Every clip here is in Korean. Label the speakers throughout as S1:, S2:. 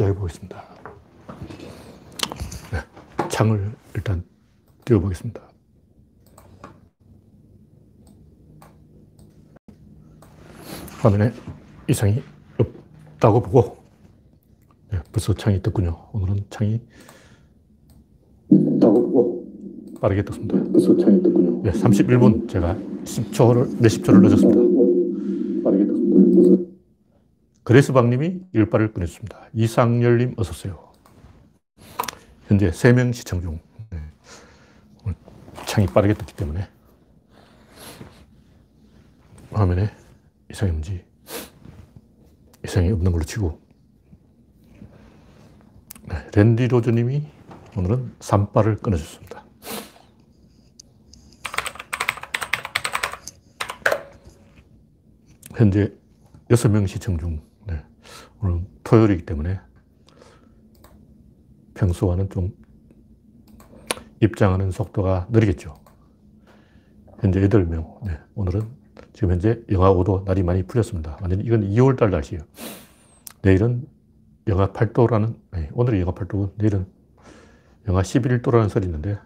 S1: 시작해 보겠습니다. 네, 창을 일단 띄워보겠습니다. 화면에 이상이 없다고 보고, 네, 벌써 창이 떴군요. 오늘은 창이
S2: 있다고 보고
S1: 빠르게 떴습니다.
S2: 벌써 창이 떴군요.
S1: 네, 31분 제가 10초를, 몇십 초를 늦었습니다.
S2: 빠르게 떴습니다.
S1: 그레스방님이 일발을 꺼냈습니다. 이상열님 어서오세요. 현재 3명 시청 중. 네. 창이 빠르게 떴기 때문에 화면에 이상이 없는지 이상이 없는 걸로 치고 네. 랜디 로즈님이 오늘은 3발을 끊어줬습니다. 현재 6명 시청 중 네. 오늘 토요일이기 때문에 평소와는 좀 입장하는 속도가 느리겠죠. 현재 8명. 네. 오늘은 지금 현재 영하 5도 날이 많이 풀렸습니다. 완전히 이건 2월달 날씨예요. 내일은 영하 8도라는, 네. 오늘은 영하 8도고 내일은 영하 11도라는 설이 있는데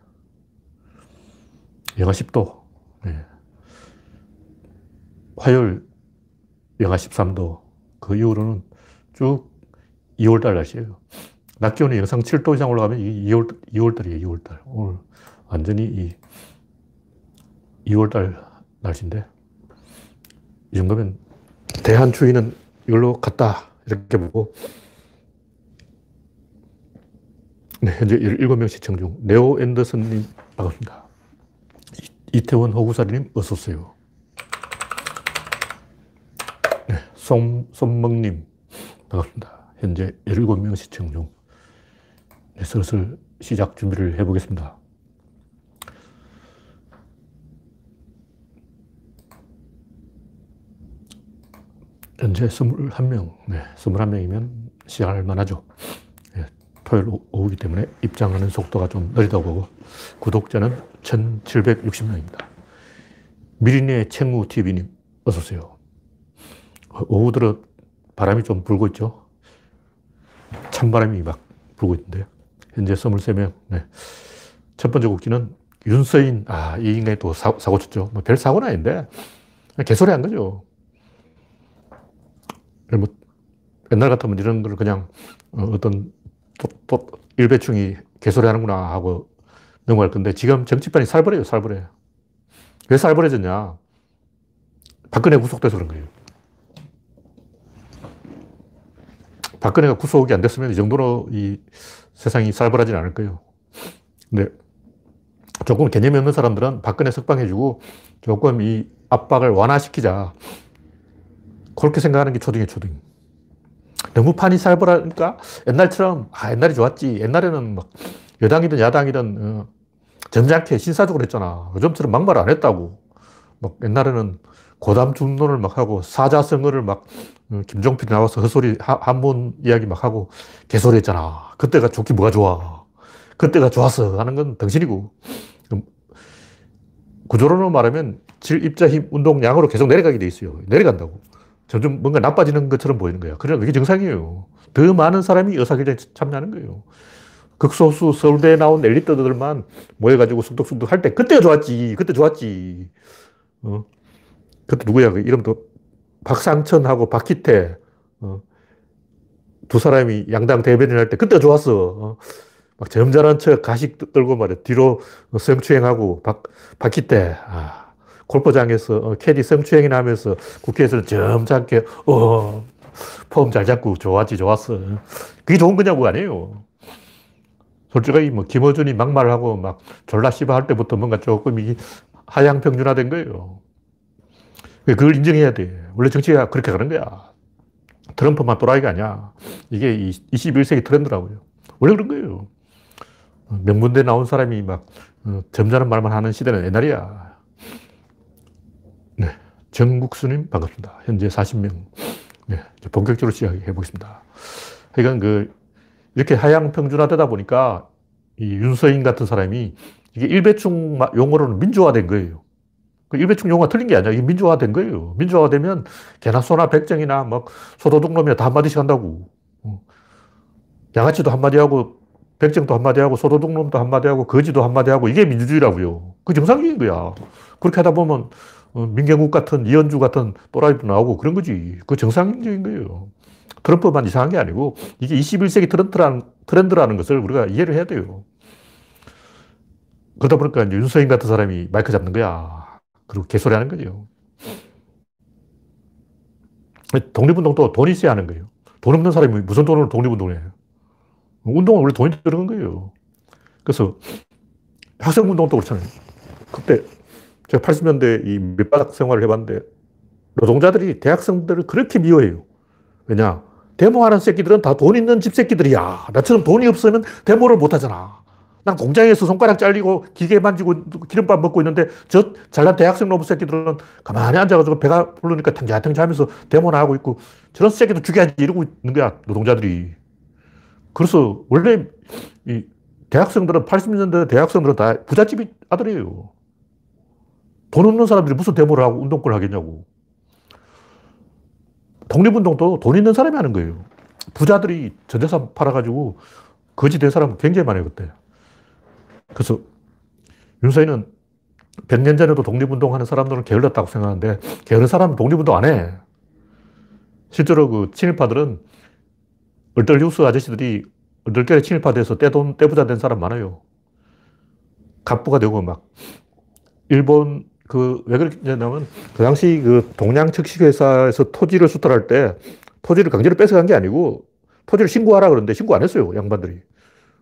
S1: 영하 10도. 네. 화요일 영하 13도. 그 이후로는 쭉 2월달 날씨예요. 낮 기온이 영상 7도 이상 올라가면 이 2월, 2월달이에요, 2월달. 오늘 완전히 이 2월달 날씨인데, 이 정도면 대한 추위는 이걸로 갔다. 이렇게 보고, 네, 현재 17명 시청 중, 네오 앤더슨님 반갑습니다. 이 태원 호구사리님 어서오세요. 네, 송, 손먹님 반갑습니다. 현재 17명 시청 중. 네, 슬슬 시작 준비를 해보겠습니다. 현재 21명, 네, 21명이면 시작할 만하죠. 네, 토요일 오후기 때문에 입장하는 속도가 좀 느리다고 보고, 구독자는 1760명입니다. 미리네 챙무TV님, 어서오세요. 오후 들어 바람이 좀 불고 있죠. 찬바람이 막 불고 있는데, 현재 23명. 네. 첫 번째 국기는 윤서인. 아, 이 인간이 또 사, 고 쳤죠. 뭐 별 사고는 아닌데, 개소리 한 거죠. 뭐, 옛날 같으면 이런 걸 그냥 어떤 또, 또 일배충이 개소리 하는구나 하고 넘어갈 건데, 지금 정치판이 살벌해요, 살벌해. 왜 살벌해졌냐? 박근혜 구속돼서 그런 거예요. 박근혜가 구속이 안 됐으면 이 정도로 이 세상이 살벌하진 않을 거예요. 근데 조금 개념이 없는 사람들은 박근혜 석방해주고 조금 이 압박을 완화시키자. 그렇게 생각하는 게 초딩이에요, 초딩. 너무 판이 살벌하니까 옛날처럼, 아, 옛날이 좋았지. 옛날에는 막 여당이든 야당이든 어, 점잖게 신사적으로 했잖아. 요즘처럼 막말 안 했다고. 막 옛날에는 고담 중론을 막 하고 사자성어를 막 어, 김종필이 나와서 헛소리 한문 이야기 막 하고 개소리 했잖아. 그때가 좋기 뭐가 좋아. 그때가 좋았어 하는 건 당신이고. 구조론으로 말하면 질, 입자, 힘, 운동, 양으로 계속 내려가게 돼 있어요. 내려간다고. 점점 뭔가 나빠지는 것처럼 보이는 거야. 그래, 그게 정상이에요. 더 많은 사람이 의사결정에 참여하는 거예요. 극소수 서울대에 나온 엘리트들만 모여가지고 쑥덕쑥덕 할 때 그때가 좋았지. 그때 좋았지. 어. 그때 누구야? 그 이름도 박상천하고 박희태. 어. 두 사람이 양당 대변인 할 때 그때 좋았어. 어. 막 점잖은 척 가식 떨고 말이야. 뒤로 성추행하고 박, 박희태. 아, 골프장에서 어, 캐디 성추행이나 하면서 국회에서는 점잖게, 어, 폼 잘 잡고 좋았지, 좋았어. 그게 좋은 거냐고 아니에요. 솔직히 뭐 김어준이 막말을 하고 막 졸라 씨바 할 때부터 뭔가 조금 이 하향 평준화된 거예요. 그걸 인정해야 돼. 원래 정치가 그렇게 가는 거야. 트럼프만 또라이가 아니야. 이게 21세기 트렌드라고요. 원래 그런 거예요. 명문대 나온 사람이 막 어, 점잖은 말만 하는 시대는 옛날이야. 네. 정국수님 반갑습니다. 현재 40명. 네. 본격적으로 시작해 보겠습니다. 하여간 그, 이렇게 하향 평준화되다 보니까 이 윤서인 같은 사람이 이게 일배충 용어로는 민주화된 거예요. 그 일배충 용어가 틀린 게 아니야. 이게 민주화된 거예요. 민주화되면 개나 소나 백정이나 막 소도둑 놈이나 다 한마디씩 한다고. 어. 양아치도 한마디 하고, 백정도 한마디 하고, 소도둑 놈도 한마디 하고, 거지도 한마디 하고, 이게 민주주의라고요. 그 정상적인 거야. 그렇게 하다 보면, 어, 민경국 같은, 이현주 같은 또라이도 나오고 그런 거지. 그 정상적인 거예요. 트럼프만 이상한 게 아니고, 이게 21세기 트렌드라는, 트렌드라는 것을 우리가 이해를 해야 돼요. 그러다 보니까 윤서인 같은 사람이 마이크 잡는 거야. 그리고 개소리 하는 거죠. 독립운동도 돈이 있어야 하는 거예요. 돈 없는 사람이 무슨 돈으로 독립운동을 해요? 운동은 원래 돈이 들어간 거예요. 그래서 학생운동도 그렇잖아요. 그때 제가 80년대 이 밑바닥 생활을 해봤는데 노동자들이 대학생들을 그렇게 미워해요. 왜냐? 데모하는 새끼들은 다 돈 있는 집 새끼들이야. 나처럼 돈이 없으면 데모를 못 하잖아. 난 공장에서 손가락 잘리고 기계 만지고 기름밥 먹고 있는데 저 잘난 대학생 로봇 새끼들은 가만히 앉아가지고 배가 부르니까 탕자탕자 하면서 데모나 하고 있고 저런 새끼도 죽여야지 이러고 있는 거야, 노동자들이. 그래서 원래 이 대학생들은 80년대 대학생들은 다 부잣집 아들이에요. 돈 없는 사람들이 무슨 데모를 하고 운동권을 하겠냐고. 독립운동도 돈 있는 사람이 하는 거예요. 부자들이 전재산 팔아가지고 거지 된 사람은 굉장히 많아요, 그때. 그래서 윤서인은 100년 전에도 독립운동 하는 사람들은 게을렀다고 생각하는데, 게으른 사람은 독립운동 안 해. 실제로 그 친일파들은 얼떨 뉴스 아저씨들이 얼떨결에 친일파 돼서 떼돈, 떼부자 된 사람 많아요. 갑부가 되고 막, 일본 그, 왜 그랬냐면, 그 당시 그 동양 측식회사에서 토지를 수탈할 때 토지를 강제로 뺏어간 게 아니고 토지를 신고하라 그러는데 신고 안 했어요, 양반들이.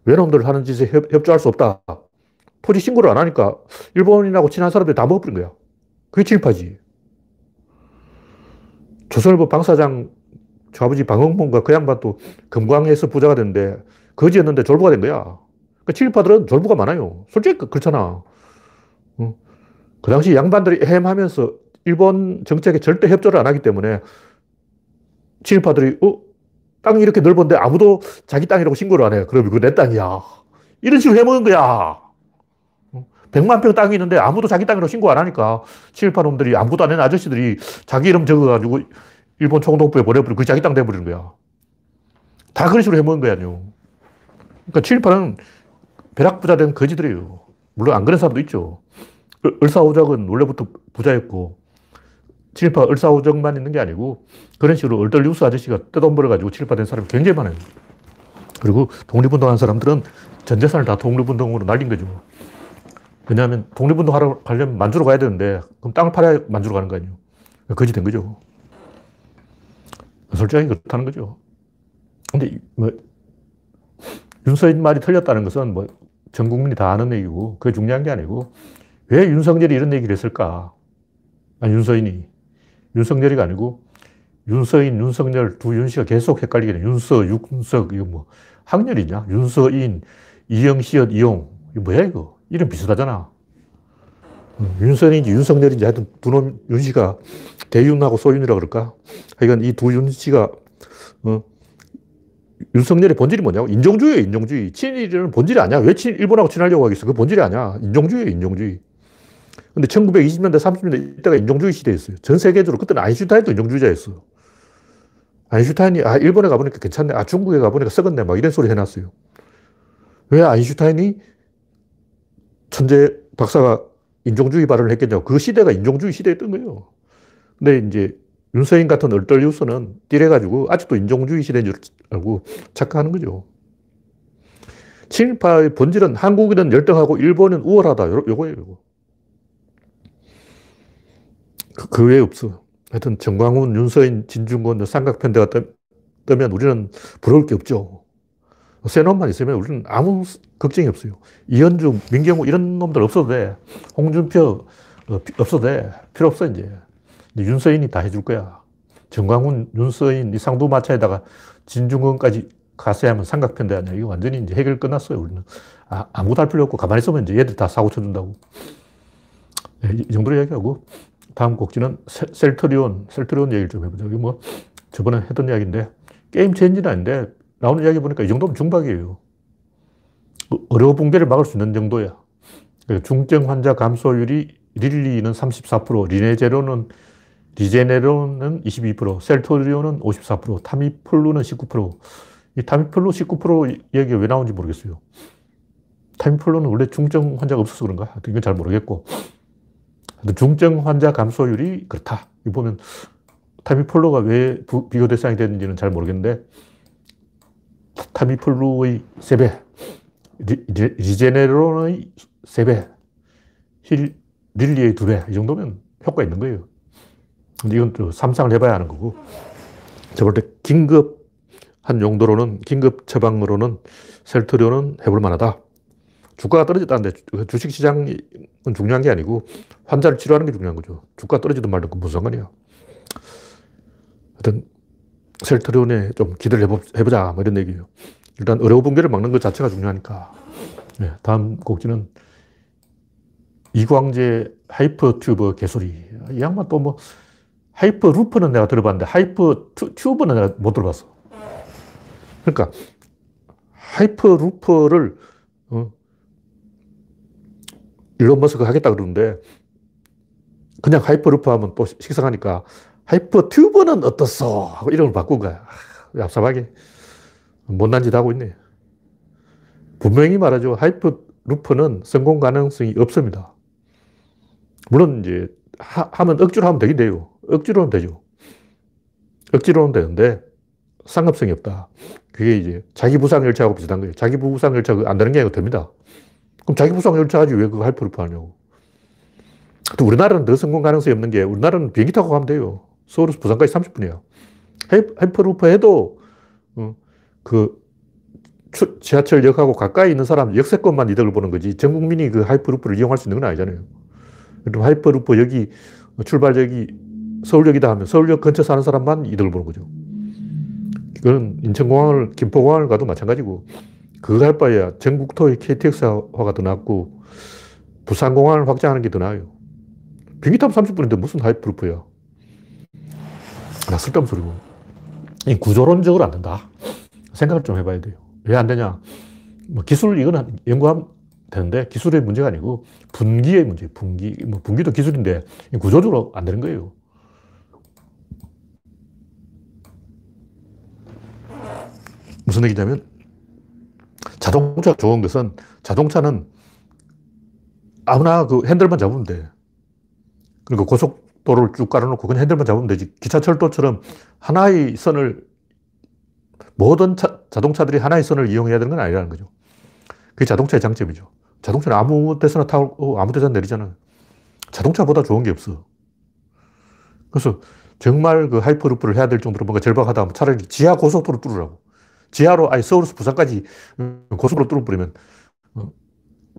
S1: 외놈들 하는 짓에 협, 협조할 수 없다. 토지 신고를 안 하니까 일본인하고 친한 사람들이 다 먹어버린 거야. 그게 친일파지. 조선일보 방사장 저 아버지 방흥봉과 그 양반도 금광에서 부자가 됐는데 거지였는데 졸부가 된 거야. 그 친일파들은 졸부가 많아요. 솔직히 그, 그렇잖아. 그 당시 양반들이 헤매하면서 일본 정책에 절대 협조를 안 하기 때문에 친일파들이 어? 땅이 이렇게 넓은데 아무도 자기 땅이라고 신고를 안 해요. 그럼 이거 내 땅이야. 이런 식으로 해먹은 거야. 100만 평 땅이 있는데 아무도 자기 땅이라고 신고 안 하니까 친일파 놈들이 아무것도 안 하는 아저씨들이 자기 이름 적어가지고 일본 총독부에 보내버리고 그 자기 땅 돼버리는 거야. 다 그런 식으로 해먹은 거야. 그러니까 친일파는 벼락부자 된 거지들이에요. 물론 안 그런 사람도 있죠. 을사오적은 원래부터 부자였고 친일파 을사오적만 있는 게 아니고 그런 식으로 얼떨 뉴스 아저씨가 뜯돈 벌어가지고 친일파 된 사람이 굉장히 많아요. 그리고 독립운동한 사람들은 전 재산을 다 독립운동으로 날린 거죠. 왜냐하면 독립운동 하러 가려면 만주로 가야 되는데 그럼 땅을 팔아야 만주로 가는 거 아니에요. 거지 된 거죠. 솔직하게 그렇다는 거죠. 근데 뭐 윤서인 말이 틀렸다는 것은 뭐 전 국민이 다 아는 얘기고 그게 중요한 게 아니고 왜 윤석열이 이런 얘기를 했을까? 아, 윤서인이. 윤석열이가 아니고 윤서인, 윤석열 두 윤씨가 계속 헷갈리게 돼. 윤서, 윤석, 이거 뭐 학렬이냐? 윤서인, 이영시연, 이용. 이거 뭐야, 이거? 이름 비슷하잖아. 음, 윤서인인지 윤석열인지 하여튼 두 놈, 윤씨가 대윤하고 소윤이라 그럴까? 하여간 이 두 윤씨가, 어, 윤석열의 본질이 뭐냐고? 인종주의예요, 인종주의. 친일은 본질이 아니야. 왜 친, 일본하고 친하려고 하겠어? 그 본질이 아니야. 인종주의예요, 인종주의. 근데 1920년대, 30년대 이때가 인종주의 시대였어요. 전 세계적으로 그때는 아인슈타인도 인종주의자였어. 아인슈타인이 아 일본에 가보니까 괜찮네. 아 중국에 가보니까 썩었네. 막 이런 소리 해놨어요. 왜 아인슈타인이 천재 박사가 인종주의 발언을 했겠냐고. 그 시대가 인종주의 시대였던 거예요. 근데 이제 윤서인 같은 얼떨 뉴스는 띠래가지고 아직도 인종주의 시대인 줄 알고 착각하는 거죠. 친일파의 본질은 한국인은 열등하고 일본은 우월하다. 요거예요, 요거. 그, 그 외에 없어. 하여튼 정광훈, 윤서인, 진중권, 삼각편대가 뜨면 우리는 부러울 게 없죠. 새 놈만 있으면 우리는 아무 걱정이 없어요. 이현주, 민경우 이런 놈들 없어도 돼. 홍준표 어, 없어도 돼. 필요 없어 이제. 윤서인이 다 해줄 거야. 정광훈, 윤서인, 이 상두마차에다가 진중권까지 가세야 하면 삼각편대 아니야. 이거 완전히 이제 해결 끝났어요. 우리는 아, 아무것도 할 필요 없고 가만히 있으면 이제 얘들 다 사고 쳐준다고. 네, 이 정도로 얘기하고 다음 곡지는 셀트리온, 셀트리온 얘기를 좀 해보자. 이게 뭐, 저번에 했던 이야기인데, 게임 체인지는 아닌데, 나오는 이야기 보니까 이 정도면 중박이에요. 의료 붕괴를 막을 수 있는 정도야. 중증 환자 감소율이 릴리는 34%, 리네제로는, 리제네로는 22%, 셀토리온은 54%, 타미플루는 19%. 이 타미플루 19% 얘기가 왜 나오는지 모르겠어요. 타미플루는 원래 중증 환자가 없어서 그런가? 이건 잘 모르겠고. 중증 환자 감소율이 그렇다. 이 보면 타미플루가 왜 비교 대상이 됐는지는 잘 모르겠는데 타미플루의 3배, 리제네론의 3배, 힐, 릴리의 2배, 이 정도면 효과 있는 거예요. 근데 이건 또 삼상을 해봐야 하는 거고. 저볼 때 긴급 한 용도로는, 긴급 처방으로는 셀트리온은 해볼 만하다. 주가가 떨어졌다는데 주식 시장은 중요한 게 아니고 환자를 치료하는 게 중요한 거죠. 주가 떨어지든 말든 그 무슨 상관이야. 하여튼 셀트리온에 좀 기대를 해보, 해보 자 뭐 이런 얘기예요. 일단 의료 붕괴를 막는 것 자체가 중요하니까. 네, 다음 곡지는 이광재 하이퍼 튜브 개소리. 이 양반 또 뭐 하이퍼 루프는 내가 들어봤는데 하이퍼 튜브는 내가 못 들어봤어. 그러니까 하이퍼 루프를 어, 일론 머스크가 하겠다 그러는데 그냥 하이퍼 루프 하면 또 식상하니까 하이퍼 튜브는 어떻소? 하고 이름을 바꾼 거야. 얍삽하게. 못난 짓 하고 있네. 분명히 말하죠. 하이퍼 루프는 성공 가능성이 없습니다. 물론 이제 하, 면 억지로 하면 되긴 돼요. 억지로는 되죠. 억지로는 되는데 상업성이 없다. 그게 이제 자기 부상 열차하고 비슷한 거예요. 자기 부상 열차가 안 되는 게 아니고 됩니다. 그럼 자기 부상 열차 하지 왜 그거 하이퍼루프 하냐고. 또 우리나라는 더 성공 가능성이 없는 게 우리나라는 비행기 타고 가면 돼요. 서울에서 부산까지 30분이야. 하이퍼루프 해도 어, 그 지하철역하고 가까이 있는 사람 역세권만 이득을 보는 거지 전 국민이 그 하이퍼루프를 이용할 수 있는 건 아니잖아요. 그럼 하이퍼루프 여기 출발역이 서울역이다 하면 서울역 근처 사는 사람만 이득을 보는 거죠. 이건 인천공항을, 김포공항을 가도 마찬가지고 그거 할 바에야 전국토의 KTX화가 더 낫고 부산공항을 확장하는 게 더 나아요. 비행기 타면 30분인데 무슨 하이퍼루프야. 나 쓸데없는 소리고. 이 구조론적으로 안 된다. 생각을 좀 해봐야 돼요. 왜 안 되냐. 뭐 기술 이건 연구하면 되는데 기술의 문제가 아니고 분기의 문제, 분기. 뭐 분기도 기술인데 구조적으로 안 되는 거예요. 무슨 얘기냐면 자동차가 좋은 것은 자동차는 아무나 그 핸들만 잡으면 돼. 그리고 고속도로를 쭉 깔아놓고 그냥 핸들만 잡으면 되지. 기차철도처럼 하나의 선을 모든 차, 자동차들이 하나의 선을 이용해야 되는 건 아니라는 거죠. 그게 자동차의 장점이죠. 자동차는 아무 데서나 타고 아무 데서나 내리잖아. 자동차보다 좋은 게 없어. 그래서 정말 그 하이퍼루프를 해야 될 정도로 뭔가 절박하다 하면 차라리 지하 고속도로 뚫으라고. 지하로, 아니, 서울에서 부산까지 고속도로 뚫어버리면 어,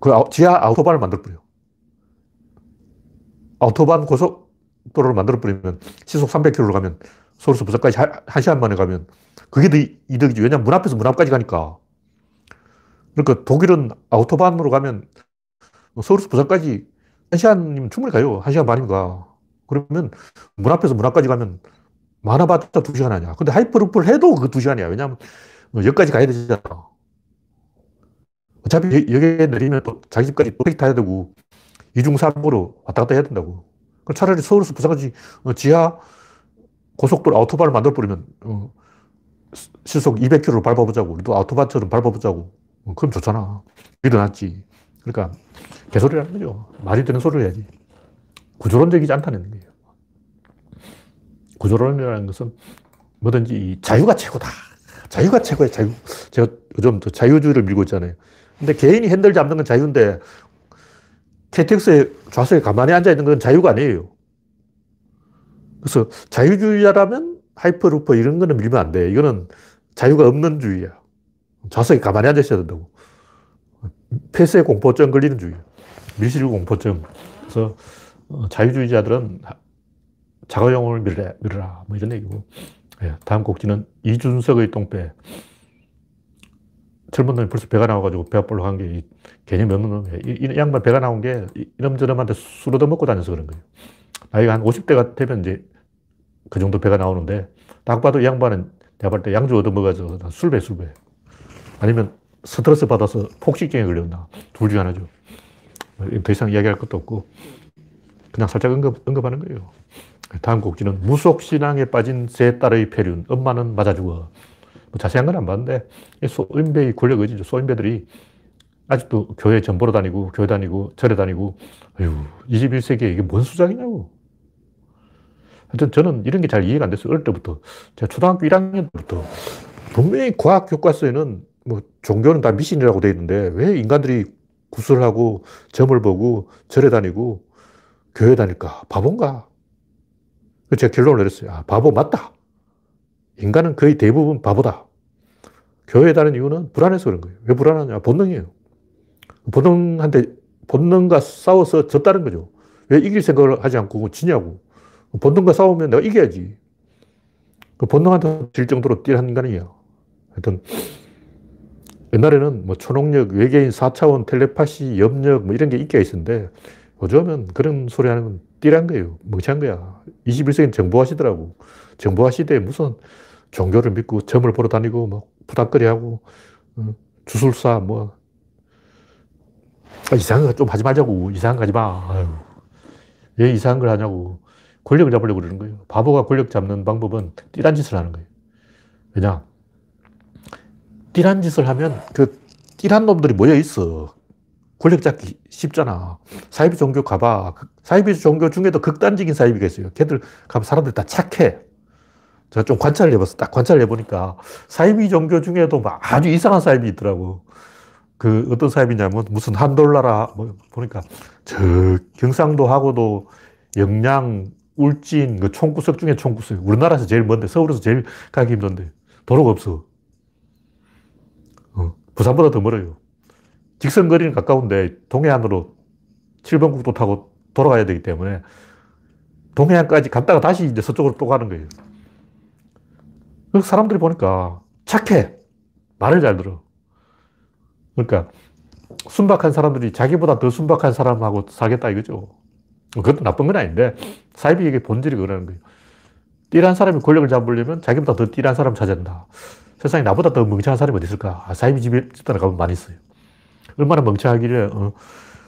S1: 그 지하 아우토반을 만들어버려. 아우토반 고속도로를 만들어버리면 시속 300km로 가면 서울에서 부산까지 한 시간 만에 가면 그게 더 이득이지. 왜냐면 문 앞에서 문 앞까지 가니까. 그러니까 독일은 아우토반으로 가면 서울에서 부산까지 한 시간이면 충분히 가요. 한 시간 반이면 가. 그러면 문 앞에서 문 앞까지 가면 많아봤자 두 시간 아니야. 근데 하이퍼루프를 해도 그 두 시간이야. 왜냐면 여기까지 가야 되잖아. 어차피 여기에 내리면 또 자기 집까지 또 택시 타야 되고 이중 삼으로 왔다 갔다 해야 된다고. 그럼 차라리 서울에서 부산까지 어, 지하 고속도로 아우토반을 만들어버리면 어, 시속 200km로 밟아보자고. 우리도 아우토반처럼 밟아보자고. 어, 그럼 좋잖아. 이게 낫지. 그러니까 개소리라는 거죠. 말이 되는 소리를 해야지. 구조론적이지 않다는 거예요. 구조론이라는 것은 뭐든지 자유가 최고다. 자유가 최고야, 자유. 제가 요즘 또 자유주의를 밀고 있잖아요. 근데 개인이 핸들 잡는 건 자유인데 KTX에 좌석에 가만히 앉아 있는 건 자유가 아니에요. 그래서 자유주의자라면 하이퍼루퍼 이런 거는 밀면 안 돼. 이거는 자유가 없는 주의야. 좌석에 가만히 앉아 있어야 된다고. 폐쇄 공포증 걸리는 주의. 밀실 공포증. 그래서 어, 자유주의자들은 자가용을 밀라, 밀어라. 뭐 이런 얘기고. 예, 다음 곡지는 이준석의 똥배. 젊은 놈이 벌써 배가 나와가지고 배 아플로 한 게 개념이 없는 놈이에요. 이, 이 양반 배가 나온 게 이놈저놈한테 술 얻어먹고 다녀서 그런 거예요. 나이가 한 50대가 되면 이제 그 정도 배가 나오는데 딱 봐도 이 양반은 내가 볼 때 양주 얻어먹어서 술배, 술배. 아니면 스트레스 받아서 폭식증에 걸렸나. 둘 중에 하나죠. 더 이상 이야기할 것도 없고 그냥 살짝 언급, 언급하는 거예요. 다음 곡지는 무속신앙에 빠진 세 딸의 폐륜. 엄마는 맞아 죽어. 뭐 자세한 건 안 봤는데, 소인배의 권력 의지죠. 소인배들이 아직도 교회 전 보러 다니고, 교회 다니고, 절에 다니고, 아유, 21세기에 이게 뭔 수작이냐고. 하여튼 저는 이런 게 잘 이해가 안 됐어요. 어릴 때부터. 제가 초등학교 1학년 때부터. 분명히 과학 교과서에는 뭐 종교는 다 미신이라고 돼 있는데 왜 인간들이 구슬하고 점을 보고 절에 다니고 교회 다닐까? 바본가? 제가 결론을 내렸어요. 아, 바보 맞다. 인간은 거의 대부분 바보다. 교회 다니는 이유는 불안해서 그런 거예요. 왜 불안하냐? 본능이에요. 본능한테, 본능과 싸워서 졌다는 거죠. 왜 이길 생각을 하지 않고 지냐고. 본능과 싸우면 내가 이겨야지. 그 본능한테 질 정도로 뛰한 인간이에요. 하여튼, 옛날에는 뭐 초능력, 외계인 4차원, 텔레파시, 염력 뭐 이런 게 인기가 있었는데 요즘은 그런 소리 하는 건 띠란 거예요. 멍청한 거야. 21세기는 정보화 시대라고. 정보화 시대에 무슨 종교를 믿고 점을 보러 다니고 뭐 부닥거리 하고 어, 주술사 뭐 아, 이상한 거 좀 하지 말자고. 이상한 거 하지 마. 아유. 왜 이상한 걸 하냐고. 권력을 잡으려고 그러는 거예요. 바보가 권력 잡는 방법은 띠란 짓을 하는 거예요. 왜냐? 띠란 짓을 하면 그 띠란 놈들이 모여 있어. 권력 잡기 쉽잖아. 사이비 종교 가봐. 그 사이비 종교 중에도 극단적인 사이비가 있어요. 걔들 가면 사람들 다 착해. 제가 좀 관찰을 해봤어. 딱 관찰을 해보니까 사이비 종교 중에도 막 아주 이상한 사이비 있더라고. 그 어떤 사이비냐면 무슨 한돌나라 뭐 보니까 저 경상도 하고도 영양, 울진, 그 총구석 중에 총구석. 우리나라에서 제일 먼데 서울에서 제일 가기 힘든데 도로가 없어. 어, 부산보다 더 멀어요. 직선 거리는 가까운데 동해안으로 7번 국도 타고 돌아가야 되기 때문에 동해안까지 갔다가 다시 이제 서쪽으로 또 가는 거예요. 사람들이 보니까 착해. 말을 잘 들어. 그러니까 순박한 사람들이 자기보다 더 순박한 사람하고 살겠다 이거죠. 그것도 나쁜 건 아닌데 사이비에게 본질이 그러는 거예요. 띠란 사람이 권력을 잡으려면 자기보다 더 띠란 사람 찾아야 된다. 세상에 나보다 더 멍청한 사람이 어디 있을까? 아, 사이비 집단에 가면 많이 있어요. 얼마나 멍청하길래 어,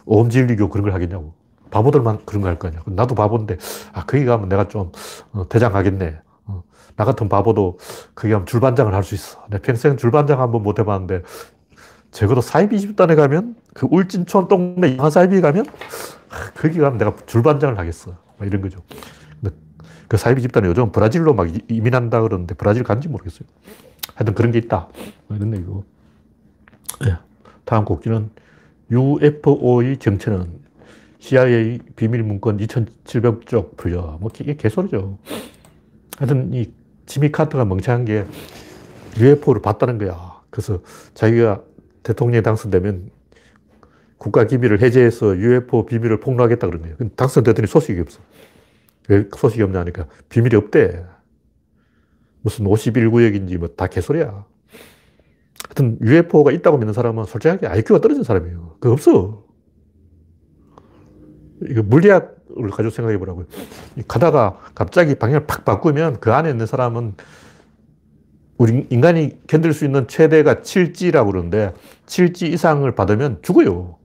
S1: 오음진리교 그런 걸 하겠냐고. 바보들만 그런 거 할거 아니야. 나도 바보인데 아 거기 가면 내가 좀 어, 대장하겠네. 어, 나 같은 바보도 거기 가면 줄반장을 할 수 있어. 내 평생 줄반장 한 번 못 해봤는데 적어도 사이비 집단에 가면 그 울진촌 동네 이상한 사이비 가면 아, 거기 가면 내가 줄반장을 하겠어. 이런 거죠. 그 사이비 집단은 요즘 브라질로 막 이민한다 그러는데 브라질 간지 모르겠어요. 하여튼 그런 게 있다. 뭐 이런 얘기고. 네. 다음 곡지는 UFO의 정체는 CIA 비밀 문건 2700쪽 풀려. 뭐 이게 개소리죠. 하여튼 이 지미 카터가 멍청한 게 UFO를 봤다는 거야. 그래서 자기가 대통령에 당선되면 국가 기밀을 해제해서 UFO 비밀을 폭로하겠다 그런 거예요. 당선되더니 소식이 없어. 왜 소식이 없냐니까 비밀이 없대. 무슨 51구역인지 뭐 다 개소리야. 하여튼 UFO가 있다고 믿는 사람은 솔직하게 IQ가 떨어진 사람이에요. 그거 없어. 이거 물리학을 가지고 생각해 보라고요. 가다가 갑자기 방향을 팍 바꾸면 그 안에 있는 사람은 우리 인간이 견딜 수 있는 최대가 7G라고 그러는데 7G 이상을 받으면 죽어요.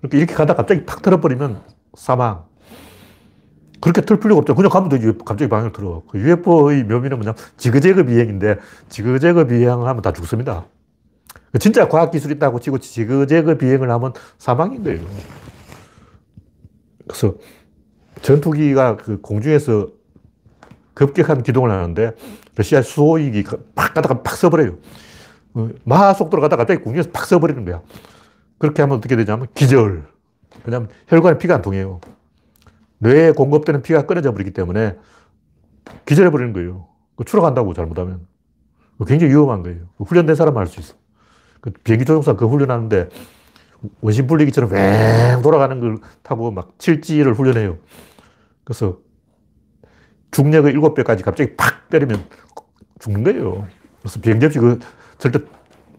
S1: 그러니까 이렇게 가다 갑자기 팍 틀어버리면 사망. 그렇게 틀 필요가 없죠. 그냥 가면 되지. 갑자기 방향을 틀어. 그 UFO의 묘미는 뭐냐 지그재그 비행인데 지그재그 비행을 하면 다 죽습니다. 진짜 과학기술이 있다고 치고 지그재그 비행을 하면 사망인 거예요. 그래서 전투기가 그 공중에서 급격한 기동을 하는데 러시아 수호익이 팍 가다가 팍 써버려요. 어, 마속도로 가다가 갑자기 공중에서 팍 써버리는 거야. 그렇게 하면 어떻게 되냐면 기절. 왜냐하면 혈관에 피가 안 통해요. 뇌에 공급되는 피가 끊어져 버리기 때문에 기절해 버리는 거예요. 추락한다고 잘못하면. 굉장히 위험한 거예요. 훈련된 사람은 할수 있어. 그 비행기 조종사 그 훈련하는데 원심 불리기처럼 왱 돌아가는 걸 타고 막 7G를 훈련해요. 그래서 중력의 7배까지 갑자기 팍 때리면 죽는 거예요. 그래서 비행접시 그 절대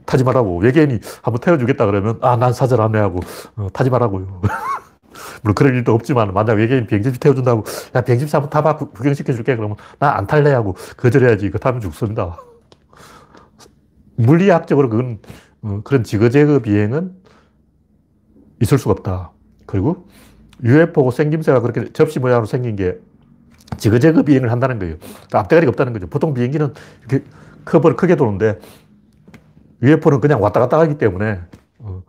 S1: 타지 말라고. 외계인이 한번 태워주겠다 그러면 아, 난 사절 안 해 하고 어, 타지 말라고요. 물론 그럴 일도 없지만 만약 외계인 비행접시 태워준다고 야 비행접시 한번 타봐 구경시켜줄게 그러면 나 안 탈래 하고 거절해야지. 그 타면 죽습니다. 물리학적으로 그건 어, 그런 지그재그 비행은 있을 수가 없다. 그리고 UFO 생김새가 그렇게 접시 모양으로 생긴 게 지그재그 비행을 한다는 거예요. 앞대가리가 없다는 거죠. 보통 비행기는 이렇게 커버를 크게 도는데 UFO는 그냥 왔다 갔다 하기 때문에 어,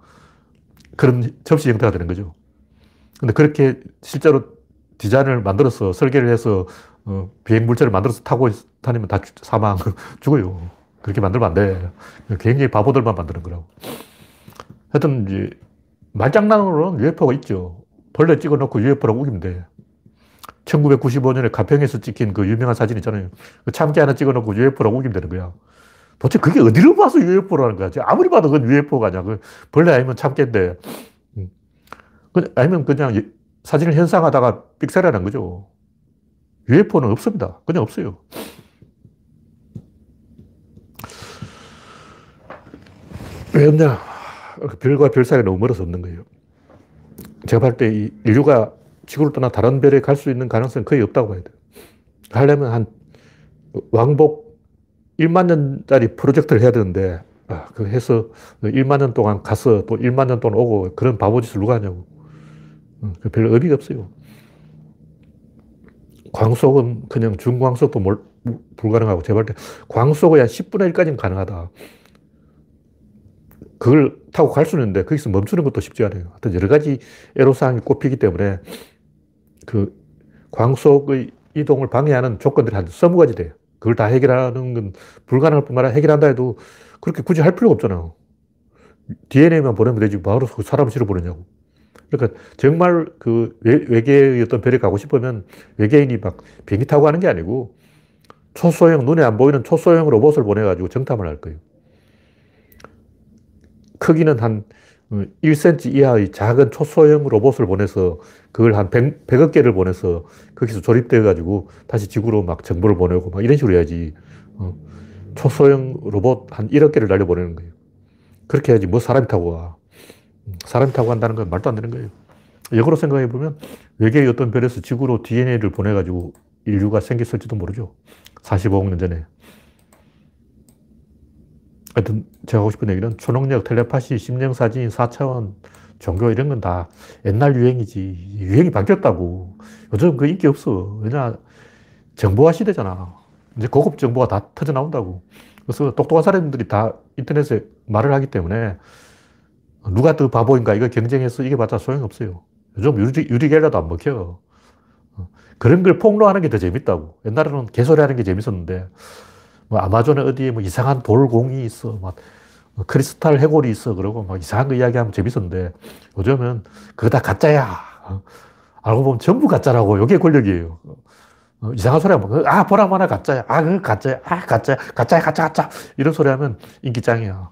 S1: 그런 접시 형태가 되는 거죠. 근데 그렇게 실제로 디자인을 만들어서 설계를 해서 어, 비행 물체를 만들어서 타고 다니면 다 사망, 죽어요. 그렇게 만들면 안 돼. 굉장히 바보들만 만드는 거라고. 하여튼, 이제, 말장난으로는 UFO가 있죠. 벌레 찍어 놓고 UFO라고 우기면 돼. 1995년에 가평에서 찍힌 그 유명한 사진 있잖아요. 그 참깨 하나 찍어 놓고 UFO라고 우기면 되는 거야. 도대체 그게 어디로 봐서 UFO라는 거야? 아무리 봐도 그건 UFO가 아니야. 그 벌레 아니면 참깨인데. 음. 그 아니면 그냥 사진을 현상하다가 삑사리라는 거죠. UFO는 없습니다. 그냥 없어요. 왜 없냐? 별과 별 사이가 너무 멀어서 없는 거예요. 제가 봤을 때 인류가 지구를 떠나 다른 별에 갈 수 있는 가능성은 거의 없다고 봐야 돼요. 하려면 한 왕복 1만 년짜리 프로젝트를 해야 되는데, 아, 그 해서 1만 년 동안 가서 또 1만 년 동안 오고 그런 바보짓을 누가 하냐고. 어, 그 별로 의미가 없어요. 광속은 그냥 중광속도 불가능하고 제발 때 광속의 한 10분의 1까지는 가능하다. 그걸 타고 갈 수는 있는데 거기서 멈추는 것도 쉽지 않아요. 하여튼 여러 가지 애로사항이 꼽히기 때문에 그 광속의 이동을 방해하는 조건들이 한 서무 가지 돼요. 그걸 다 해결하는 건 불가능할 뿐만 아니라 해결한다 해도 그렇게 굳이 할 필요가 없잖아요. DNA만 보내면 되지 바로 사람을 실어 보내냐고. 그러니까 정말 그 외 계의 어떤 별에 가고 싶으면 외계인이 막 비행기 타고 가는 게 아니고 초소형, 눈에 안 보이는 초소형 로봇을 보내가지고 정탐을 할 거예요. 크기는 한 1cm 어, 이하의 작은 초소형 로봇을 보내서 그걸 한 100, 100 억 개를 보내서 거기서 조립돼가지고 다시 지구로 막 정보를 보내고 막 이런 식으로 해야지. 어. 초소형 로봇 한 1억 개를 날려보내는 거예요. 그렇게 해야지 뭐 사람이 타고 가. 사람이 타고 간다는 건 말도 안 되는 거예요. 역으로 생각해 보면 외계의 어떤 별에서 지구로 DNA를 보내가지고 인류가 생겼을지도 모르죠. 45억 년 전에. 하여튼 제가 하고 싶은 얘기는 초능력, 텔레파시, 심령사진, 4차원, 종교 이런 건 다 옛날 유행이지. 유행이 바뀌었다고. 요즘 그 인기 없어. 왜냐, 정보화 시대잖아. 이제 고급 정보가 다 터져 나온다고. 그래서 똑똑한 사람들이 다 인터넷에 말을 하기 때문에 누가 더 바보인가 이거 경쟁해서 이겨봤자 소용없어요. 요즘 유리, 유리겔라도 안 먹혀. 그런 걸 폭로하는 게 더 재밌다고. 옛날에는 개소리 하는 게 재밌었는데, 뭐 아마존에 어디에 뭐 이상한 돌공이 있어. 막 크리스탈 해골이 있어. 그러고 막 이상한 거 이야기하면 재밌었는데, 요즘은 그거 다 가짜야. 알고 보면 전부 가짜라고. 이게 권력이에요. 어, 이상한 소리 하면, 아, 보라마나 가짜야. 아, 그 가짜야. 아, 가짜야. 가짜야, 가짜, 가짜. 이런 소리 하면 인기짱이야.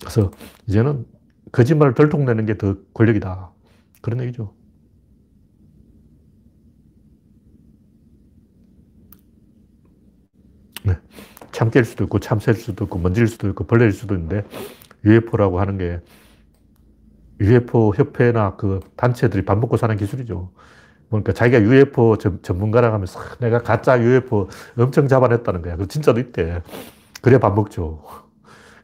S1: 그래서 이제는 거짓말을 덜통내는 게 더 권력이다. 그런 얘기죠. 네. 참깨일 수도 있고, 참새일 수도 있고, 먼지일 수도 있고, 벌레일 수도 있는데, UFO라고 하는 게 UFO 협회나 그 단체들이 밥 먹고 사는 기술이죠. 그러니까 자기가 UFO 전문가라고 하면서 내가 가짜 UFO 엄청 잡아냈다는 거야. 그 진짜도 있대. 그래 밥 먹죠.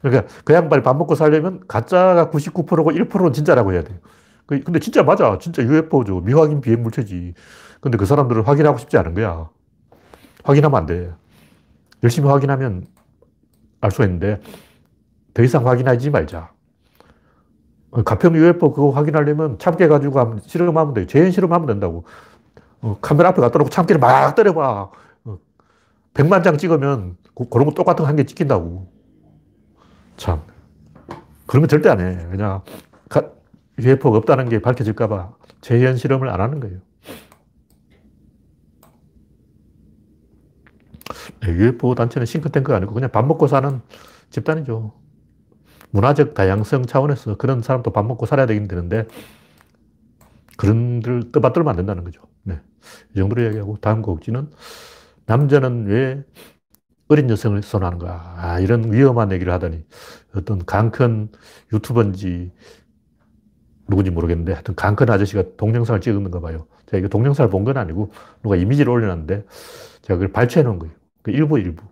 S1: 그러니까 그 양반이 밥 먹고 살려면 가짜가 99%고 1%는 진짜라고 해야 돼요. 그, 근데 진짜 맞아. 진짜 UFO죠. 미확인 비행 물체지. 근데 그 사람들은 확인하고 싶지 않은 거야. 확인하면 안 돼. 열심히 확인하면 알 수가 있는데 더 이상 확인하지 말자. 가평 UFO 그거 확인하려면 참깨 가지고 하면 실험하면 돼. 재현 실험하면 된다고. 어, 카메라 앞에 갖다 놓고 참깨를 막 때려봐. 어, 100만 장 찍으면 그, 그런 거 똑같은 한 개 찍힌다고. 참. 그러면 절대 안 해. 그냥 UFO가 없다는 게 밝혀질까봐 재현 실험을 안 하는 거예요. UFO 단체는 싱크탱크가 아니고 그냥 밥 먹고 사는 집단이죠. 문화적 다양성 차원에서 그런 사람도 밥 먹고 살아야 되는데 그런 들 떠받들면 안 된다는 거죠. 네. 이 정도로 이야기하고 다음 곡지는 남자는 왜 어린 여성을 선호하는 거야. 아, 이런 위험한 얘기를 하더니 어떤 강큰 유튜버인지 누군지 모르겠는데 하여튼 강큰 아저씨가 동영상을 찍었는가 봐요. 제가 이거 동영상을 본 건 아니고 누가 이미지를 올려놨는데 제가 그걸 발췌해 놓은 거예요. 그 일부 일부.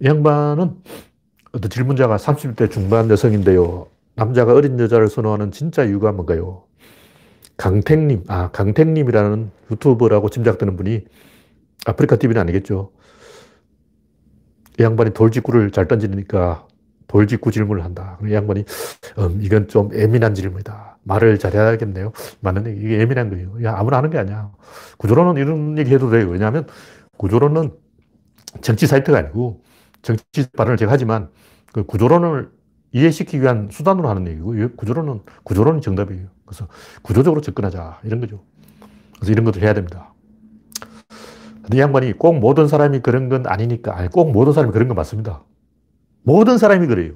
S1: 이 양반은 어떤 질문자가 30대 중반 여성인데요. 남자가 어린 여자를 선호하는 진짜 이유가 뭔가요? 강택님, 아, 강택님이라는 유튜버라고 짐작되는 분이 아프리카 TV는 아니겠죠. 이 양반이 돌직구를 잘 던지니까 돌직구 질문을 한다. 이 양반이, 음, 이건 좀 예민한 질문이다. 말을 잘해야겠네요. 맞는 얘기, 이게 예민한 거예요. 야, 아무나 하는 게 아니야. 구조론은 이런 얘기 해도 돼요. 왜냐하면 구조론은 정치 사이트가 아니고 정치 발언을 제가 하지만 그 구조론을 이해시키기 위한 수단으로 하는 얘기고 구조론은 구조론이 정답이에요. 그래서 구조적으로 접근하자 이런 거죠. 그래서 이런 것들 해야 됩니다. 이 양반이 꼭 모든 사람이 그런 건 아니니까 아니 꼭 모든 사람이 그런 건 맞습니다. 모든 사람이 그래요.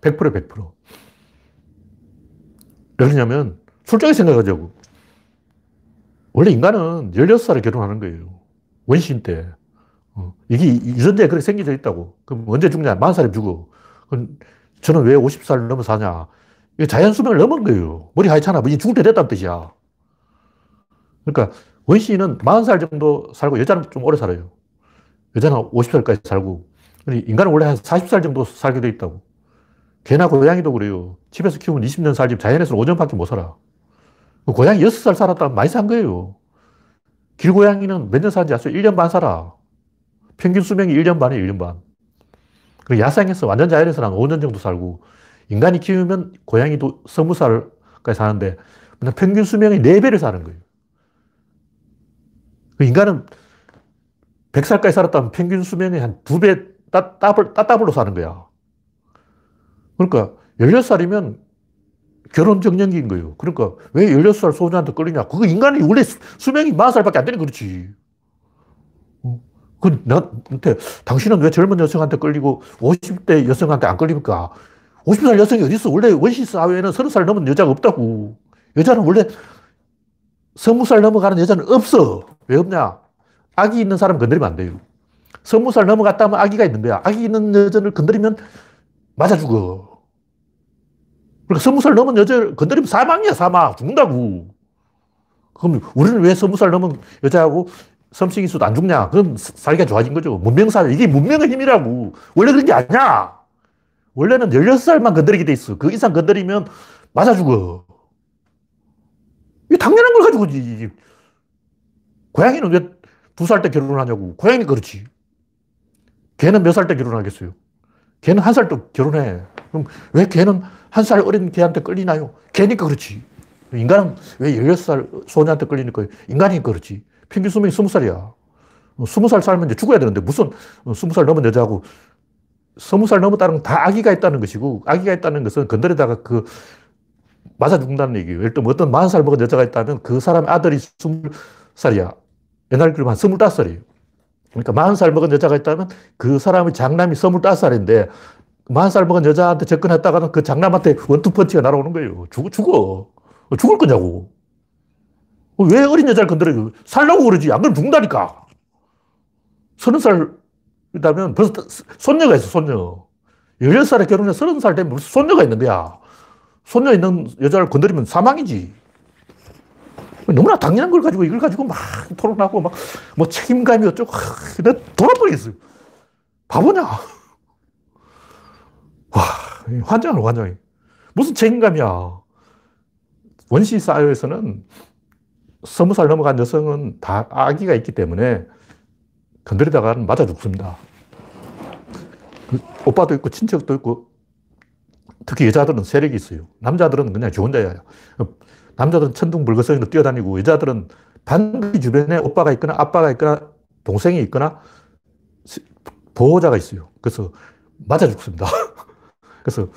S1: 100% 100%. 왜 그러냐면 술적인 생각하자고. 원래 인간은 16살에 결혼하는 거예요. 원신 때. 어. 이게 유전자에 그렇게 생겨져 있다고. 그럼 언제 죽냐? 40살에 죽어. 그럼 저는 왜 50살 넘어 사냐? 이게 자연 수명을 넘은 거예요. 머리 하얗잖아. 뭐 죽을 때 됐다는 뜻이야. 그러니까 원시인은 40살 정도 살고 여자는 좀 오래 살아요. 여자는 50살까지 살고 인간은 원래 한 40살 정도 살게 돼 있다고. 개나 고양이도 그래요. 집에서 키우면 20년 살지 자연에서는 5년밖에 못 살아. 그 고양이 6살 살았다면 많이 산 거예요. 길고양이는 몇 년 사는지 아세요? 1년 반 살아. 평균 수명이 1년 반이에요, 1년 반. 그리고 야생에서, 완전 자연에서는 한 5년 정도 살고, 인간이 키우면 고양이도 20살까지 사는데, 평균 수명이 4배를 사는 거예요. 그 인간은 100살까지 살았다면 평균 수명이 한 2배, 따, 따블, 따따블로 사는 거야. 그러니까 16살이면 결혼 정년기인 거예요. 그러니까 왜 16살 소녀한테 끌리냐. 그거 인간이 원래 수명이 40살밖에 안 되는 그렇지. 어? 그, 나한테, 당신은 왜 젊은 여성한테 끌리고 50대 여성한테 안 끌립니까? 50살 여성이 어딨어? 원래 원시 사회에는 30살 넘은 여자가 없다고. 여자는 원래 20살 넘어가는 여자는 없어. 왜 없냐? 아기 있는 사람 건드리면 안 돼요. 20살 넘어갔다 면 아기가 있는 거야. 아기 있는 여자를 건드리면 맞아 죽어. 그러니까 스무 살 넘은 여자를 건드리면 사망이야, 사망. 죽는다고. 그럼 우리는 왜 스무 살 넘은 여자하고 있어도 안 죽냐? 그럼 살기가 좋아진 거죠. 문명사 이게 문명의 힘이라고. 원래 그런 게 아니야. 원래는 16살만 건드리게 돼 있어. 그 이상 건드리면 맞아 죽어. 이게 당연한 걸 가지고, 고양이는 왜 두 살 때 결혼하냐고. 고양이 그렇지. 걔는 몇 살 때 결혼하겠어요? 걔는 한 살 때 결혼해. 그럼 왜 걔는 한 살 어린 걔한테 끌리나요? 걔니까 그렇지. 인간은 왜 16살 소녀한테 끌리니까 인간이니까 그렇지. 평균 수명이 20살이야. 20살 살면 이제 죽어야 되는데 무슨 20살 넘은 여자하고 20살 넘었다는 건 다 아기가 있다는 것이고 아기가 있다는 것은 건드리다가 그 맞아 죽는다는 얘기예요. 예를 들면 어떤 40살 먹은 여자가 있다면 그 사람 아들이 20살이야. 옛날 그러면 한 25살이에요. 그러니까 40살 먹은 여자가 있다면 그 사람의 장남이 25살인데 40살 먹은 여자한테 접근했다가는 그 장남한테 원투펀치가 날아오는 거예요. 죽어, 죽어. 죽을 거냐고. 왜 어린 여자를 건드려요? 살라고 그러지. 안 그러면 죽는다니까. 서른 살이라면 벌써 손녀가 있어, 손녀. 16살에 결혼해 서른 살 되면 벌써 손녀가 있는 거야. 손녀 있는 여자를 건드리면 사망이지. 너무나 당연한 걸 가지고 이걸 가지고 막 토론하고 막 뭐 책임감이 어쩌고 내가 돌아버리겠어요. 바보냐? 와, 환장을 환장해. 무슨 책임감이야. 원시 사회에서는 스무 살 넘어간 여성은 다 아기가 있기 때문에 건드리다가는 맞아 죽습니다. 그 오빠도 있고 친척도 있고 특히 여자들은 세력이 있어요. 남자들은 그냥 좋은 자야. 남자들은 천둥 불거성으로 뛰어다니고 여자들은 반드시 주변에 오빠가 있거나 아빠가 있거나 동생이 있거나 보호자가 있어요. 그래서 맞아 죽습니다. 그래서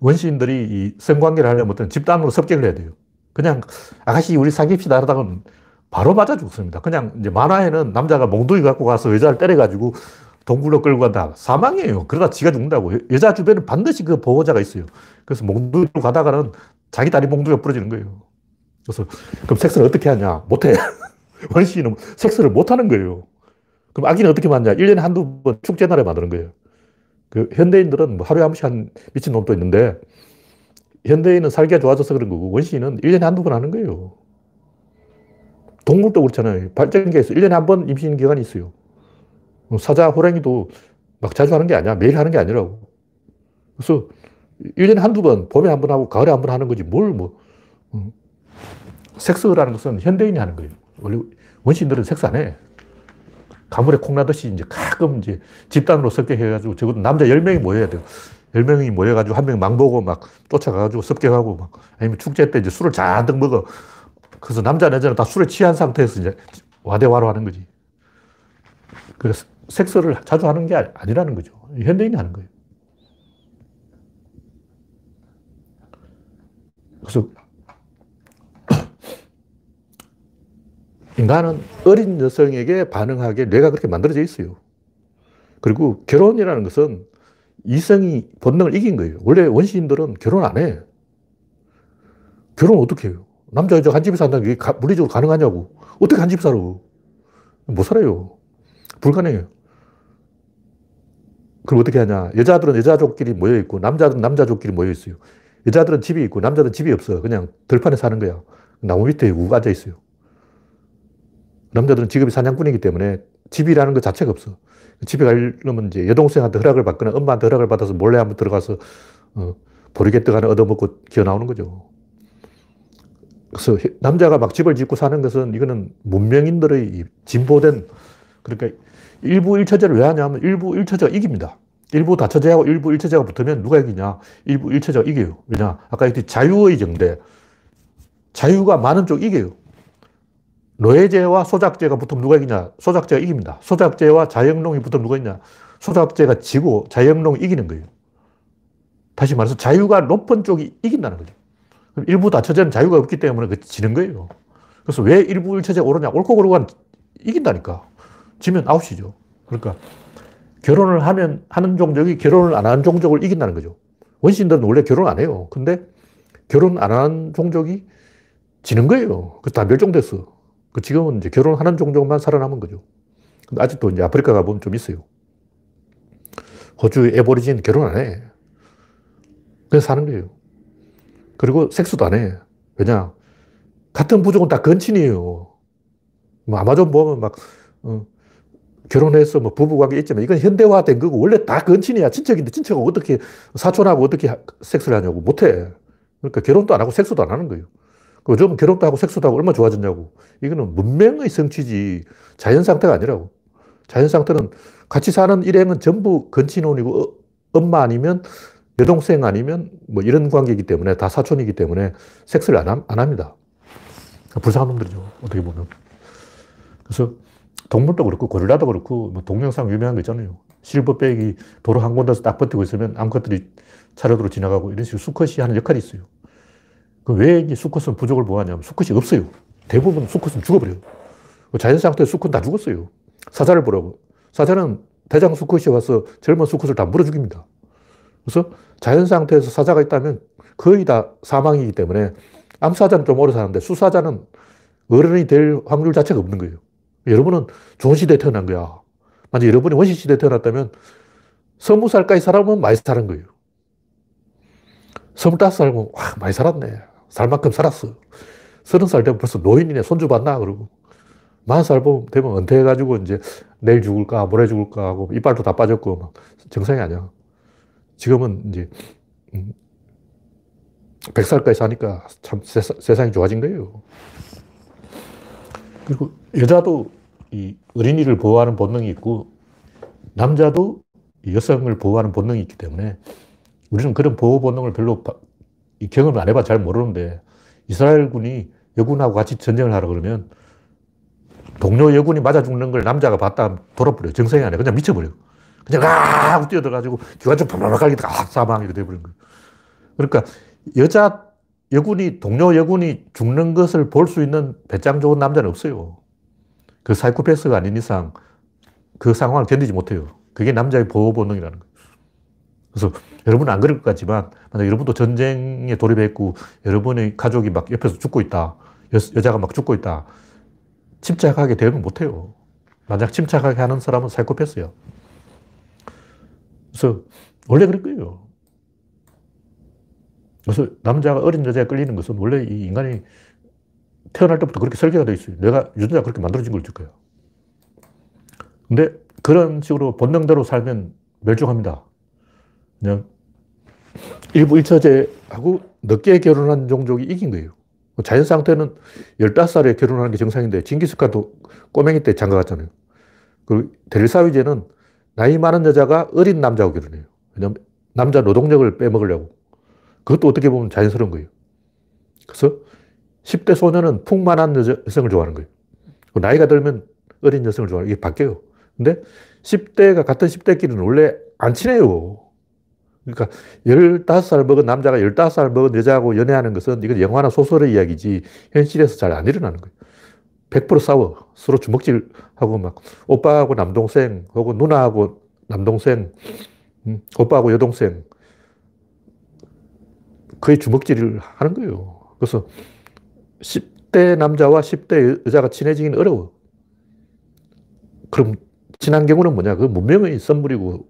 S1: 원시인들이 이 성관계를 하려면 집단으로 섭격을 해야 돼요. 그냥 아가씨 우리 사귀시다 하다가는 바로 맞아 죽습니다. 그냥 이제 만화에는 남자가 몽둥이 갖고 가서 여자를 때려가지고 동굴로 끌고 간다. 사망이에요. 그러다 지가 죽는다고. 여자 주변에 반드시 그 보호자가 있어요. 그래서 몽둥이로 가다가는 자기 다리 몽둥이가 부러지는 거예요. 그래서 그럼 섹스를 어떻게 하냐? 못해. 원시인은 섹스를 못하는 거예요. 그럼 아기는 어떻게 만냐? 1년에 한두 번 축제날에 만드는 거예요. 그 현대인들은 뭐 하루에 한 번씩 한 미친 놈도 있는데 현대인은 살기가 좋아져서 그런 거고 원시인은 1년에 한두 번 하는 거예요. 동물도 그렇잖아요. 발전기에서 1년에 한 번 임신 기간이 있어요. 뭐 사자, 호랑이도 막 자주 하는 게 아니야. 매일 하는 게 아니라고. 그래서 1년에 한두 번, 봄에 한 번 하고 가을에 한 번 하는 거지 뭘 뭐. 섹스라는 것은 현대인이 하는 거예요. 원래 원시인들은 섹스 안 해. 가물에 콩나듯이 이제 가끔 이제 집단으로 습격해가지고 적어도 남자 10명이 모여야 돼요. 10명이 모여가지고 한 명 망보고 막 쫓아가가지고 습격하고 막 아니면 축제 때 이제 술을 잔뜩 먹어. 그래서 남자, 여자는 다 술에 취한 상태에서 이제 와대와로 하는 거지. 그래서 섹스를 자주 하는 게 아니라는 거죠. 현대인이 하는 거예요. 그래서 인간은 어린 여성에게 반응하게 뇌가 그렇게 만들어져 있어요. 그리고 결혼이라는 것은 이성이 본능을 이긴 거예요. 원래 원시인들은 결혼 안 해. 결혼 어떻게 해요? 남자, 여자 한 집에 산다는 게 물리적으로 가능하냐고. 어떻게 한 집 살아? 못 살아요. 불가능해요. 그럼 어떻게 하냐. 여자들은 여자족끼리 모여있고, 남자들은 남자족끼리 모여있어요. 여자들은 집이 있고, 남자들은 집이 없어. 그냥 들판에 사는 거야. 나무 밑에 우 앉아있어요. 남자들은 직업이 사냥꾼이기 때문에 집이라는 것 자체가 없어. 집에 가려면 이제 여동생한테 허락을 받거나 엄마한테 허락을 받아서 몰래 한번 들어가서 어, 보리개떡 하나 얻어먹고 기어 나오는 거죠. 그래서 남자가 막 집을 짓고 사는 것은 이거는 문명인들의 진보된 그러니까 일부 일처제를 왜 하냐면 일부 일처제가 이깁니다. 일부 다처제하고 일부 일처제가 붙으면 누가 이기냐? 일부 일처제가 이겨요. 왜냐? 아까 얘기했 자유의 정대. 자유가 많은 쪽 이겨요. 노예제와 소작제가 붙으면 누가 이기냐? 소작제가 이깁니다. 소작제와 자영농이 붙으면 누가 있냐? 소작제가 지고 자영농이 이기는 거예요. 다시 말해서 자유가 높은 쪽이 이긴다는 거죠. 일부 다처제는 자유가 없기 때문에 그 지는 거예요. 그래서 왜 일부 일처제가 오르냐? 옳고 그르고 이긴다니까. 지면 아웃이죠. 그러니까 결혼을 하면 하는 종족이 결혼을 안 하는 종족을 이긴다는 거죠. 원신들은 원래 결혼 안 해요. 근데 결혼 안 하는 종족이 지는 거예요. 그래서 다 멸종됐어. 그 지금은 이제 결혼하는 종족만 살아남은 거죠. 근데 아직도 이제 아프리카 가보면 좀 있어요. 호주 에보리진 결혼 안 해. 그래서 사는 거예요. 그리고 섹스도 안 해. 왜냐? 같은 부족은 다 건친이에요. 뭐 아마존 보면 막, 어, 결혼해서 뭐 부부관계 있지만 이건 현대화된 거고 원래 다 건친이야. 친척인데 친척하고 어떻게 사촌하고 어떻게 섹스를 하냐고 못해. 그러니까 결혼도 안 하고 섹스도 안 하는 거예요. 요즘 결혼도 하고 섹스도 하고 얼마나 좋아졌냐고. 이거는 문명의 성취지 자연 상태가 아니라고. 자연 상태는 같이 사는 일행은 전부 건친혼이고 어, 엄마 아니면 여동생 아니면 뭐 이런 관계이기 때문에 다 사촌이기 때문에 섹스를 안, 안 합니다. 불쌍한 놈들이죠. 어떻게 보면. 그래서 동물도 그렇고 고릴라도 그렇고 뭐 동영상 유명한 거 있잖아요. 실버 백이 도로 한 군데서 딱 버티고 있으면 암컷들이 차례로 지나가고 이런 식으로 수컷이 하는 역할이 있어요. 그왜 수컷은 부족을 보하냐면 수컷이 없어요. 대부분 수컷은 죽어버려요. 그 자연 상태 수컷 다 죽었어요. 사자를 보라고. 사자는 대장 수컷이 와서 젊은 수컷을 다 물어 죽입니다. 그래서 자연 상태에서 사자가 있다면 거의 다 사망이기 때문에 암사자는 좀 오래 사는데 수사자는 어른이 될 확률 자체가 없는 거예요. 여러분은 좋은 시대에 태어난 거야. 만약 여러분이 원시 시대에 태어났다면 스무 살까지 살아보면 많이 사는 거예요. 스물다섯 살면 와 많이 살았네. 살 만큼 살았어. 서른 살 되면 벌써 노인이네. 손주 봤나? 그러고. 만살 되면 은퇴해가지고 이제 내일 죽을까, 모레 죽을까 하고 이빨도 다 빠졌고 막 정상이 아니야. 지금은 이제 100살까지 음, 사니까 참 세상 이 좋아진 거예요. 그리고 여자도 이 어린이를 보호하는 본능이 있고 남자도 여성을 보호하는 본능이 있기 때문에 우리는 그런 보호 본능을 별로 이 경험을 안 해봐 잘 모르는데 이스라엘 군이 여군하고 같이 전쟁을 하라 그러면 동료 여군이 맞아 죽는 걸 남자가 봤다 돌아버려. 정성이 아니라 그냥 미쳐버려. 그냥 아! 하고 뛰어들어가지고 기관총 팍팍 갈기다가 아! 사망 이렇게 돼버린 거예요. 그러니까 여자 여군이, 동료 여군이 죽는 것을 볼 수 있는 배짱 좋은 남자는 없어요. 그 사이코패스가 아닌 이상 그 상황을 견디지 못해요. 그게 남자의 보호 본능이라는 거예요. 그래서 여러분은 안 그럴 것 같지만, 만약 여러분도 전쟁에 돌입했고, 여러분의 가족이 막 옆에서 죽고 있다. 여, 여자가 막 죽고 있다. 침착하게 대응 못 해요. 만약 침착하게 하는 사람은 사이코패스야. 그래서 원래 그럴 거예요. 그래서 남자가 어린 여자에 끌리는 것은 원래 이 인간이 태어날 때부터 그렇게 설계가 되어 있어요. 내가 유전자가 그렇게 만들어진 걸줄 거예요. 근데 그런 식으로 본능대로 살면 멸종합니다. 그냥 일부 일처제하고 늦게 결혼한 종족이 이긴 거예요. 자연 상태는 15살에 결혼하는 게 정상인데 징기스칸도 꼬맹이 때 장가 갔잖아요. 그 대릴사회제는 나이 많은 여자가 어린 남자하고 결혼해요. 왜냐면 남자 노동력을 빼먹으려고. 그것도 어떻게 보면 자연스러운 거예요. 그래서 10대 소년은 풍만한 여성을 좋아하는 거예요. 나이가 들면 어린 여성을 좋아하는 이게 바뀌어요. 근데 10대가 같은 10대끼리는 원래 안 친해요. 그러니까 15살 먹은 남자가 15살 먹은 여자하고 연애하는 것은 이건 영화나 소설의 이야기지 현실에서 잘 안 일어나는 거예요. 100% 싸워. 서로 주먹질하고 막 오빠하고 남동생 혹은 누나하고 남동생 음, 오빠하고 여동생 거의 주먹질을 하는 거예요. 그래서 10대 남자와 10대 여자가 친해지기는 어려워. 그럼 친한 경우는 뭐냐? 그 문명의 선물이고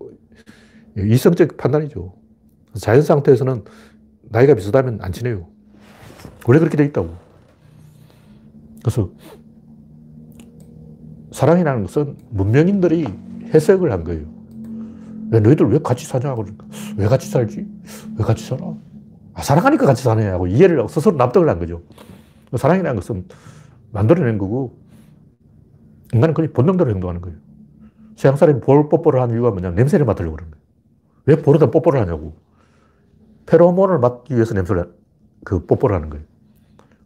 S1: 이성적 판단이죠. 자연 상태에서는 나이가 비슷하면 안 친해요. 원래 그렇게 돼 있다고. 그래서 사랑이라는 것은 문명인들이 해석을 한 거예요. 야, 너희들 왜 같이 사냐? 그러니까. 왜 같이 살지? 왜 같이 살아? 아, 사랑하니까 같이 사네 하고 이해를 스스로 납득을 한 거죠. 사랑이라는 것은 만들어낸 거고, 인간은 그냥 본능대로 행동하는 거예요. 서양 사람이 볼 뽀뽀를 하는 이유가 뭐냐면 냄새를 맡으려고 그러는 거예요. 왜 볼에다 뽀뽀를 하냐고. 페로몬을 맡기 위해서 냄새를, 그 뽀뽀를 하는 거예요.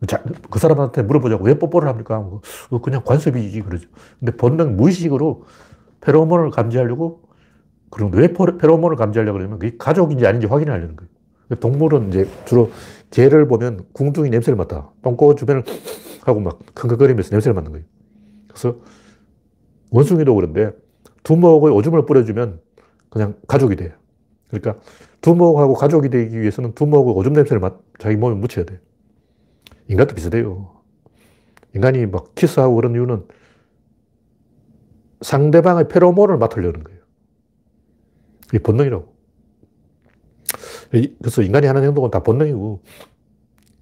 S1: 자, 그 사람한테 물어보자고 왜 뽀뽀를 합니까? 뭐, 어, 그냥 관습이지, 그러죠. 근데 본능, 무의식으로 페로몬을 감지하려고 그런데 왜 페로몬을 감지하려고 그러면 그게 가족인지 아닌지 확인하려는 거예요. 동물은 이제 주로 개를 보면 궁둥이 냄새를 맡아. 똥꼬 주변을 하고 막 킁킁거리면서 냄새를 맡는 거예요. 그래서 원숭이도 그런데 두목의 오줌을 뿌려주면 그냥 가족이 돼요. 그러니까 두목하고 가족이 되기 위해서는 두목의 오줌 냄새를 맡, 자기 몸에 묻혀야 돼요. 인간도 비슷해요. 인간이 막 키스하고 그런 이유는 상대방의 페로몬을 맡으려는 거예요. 이게 본능이라고. 그래서 인간이 하는 행동은 다 본능이고,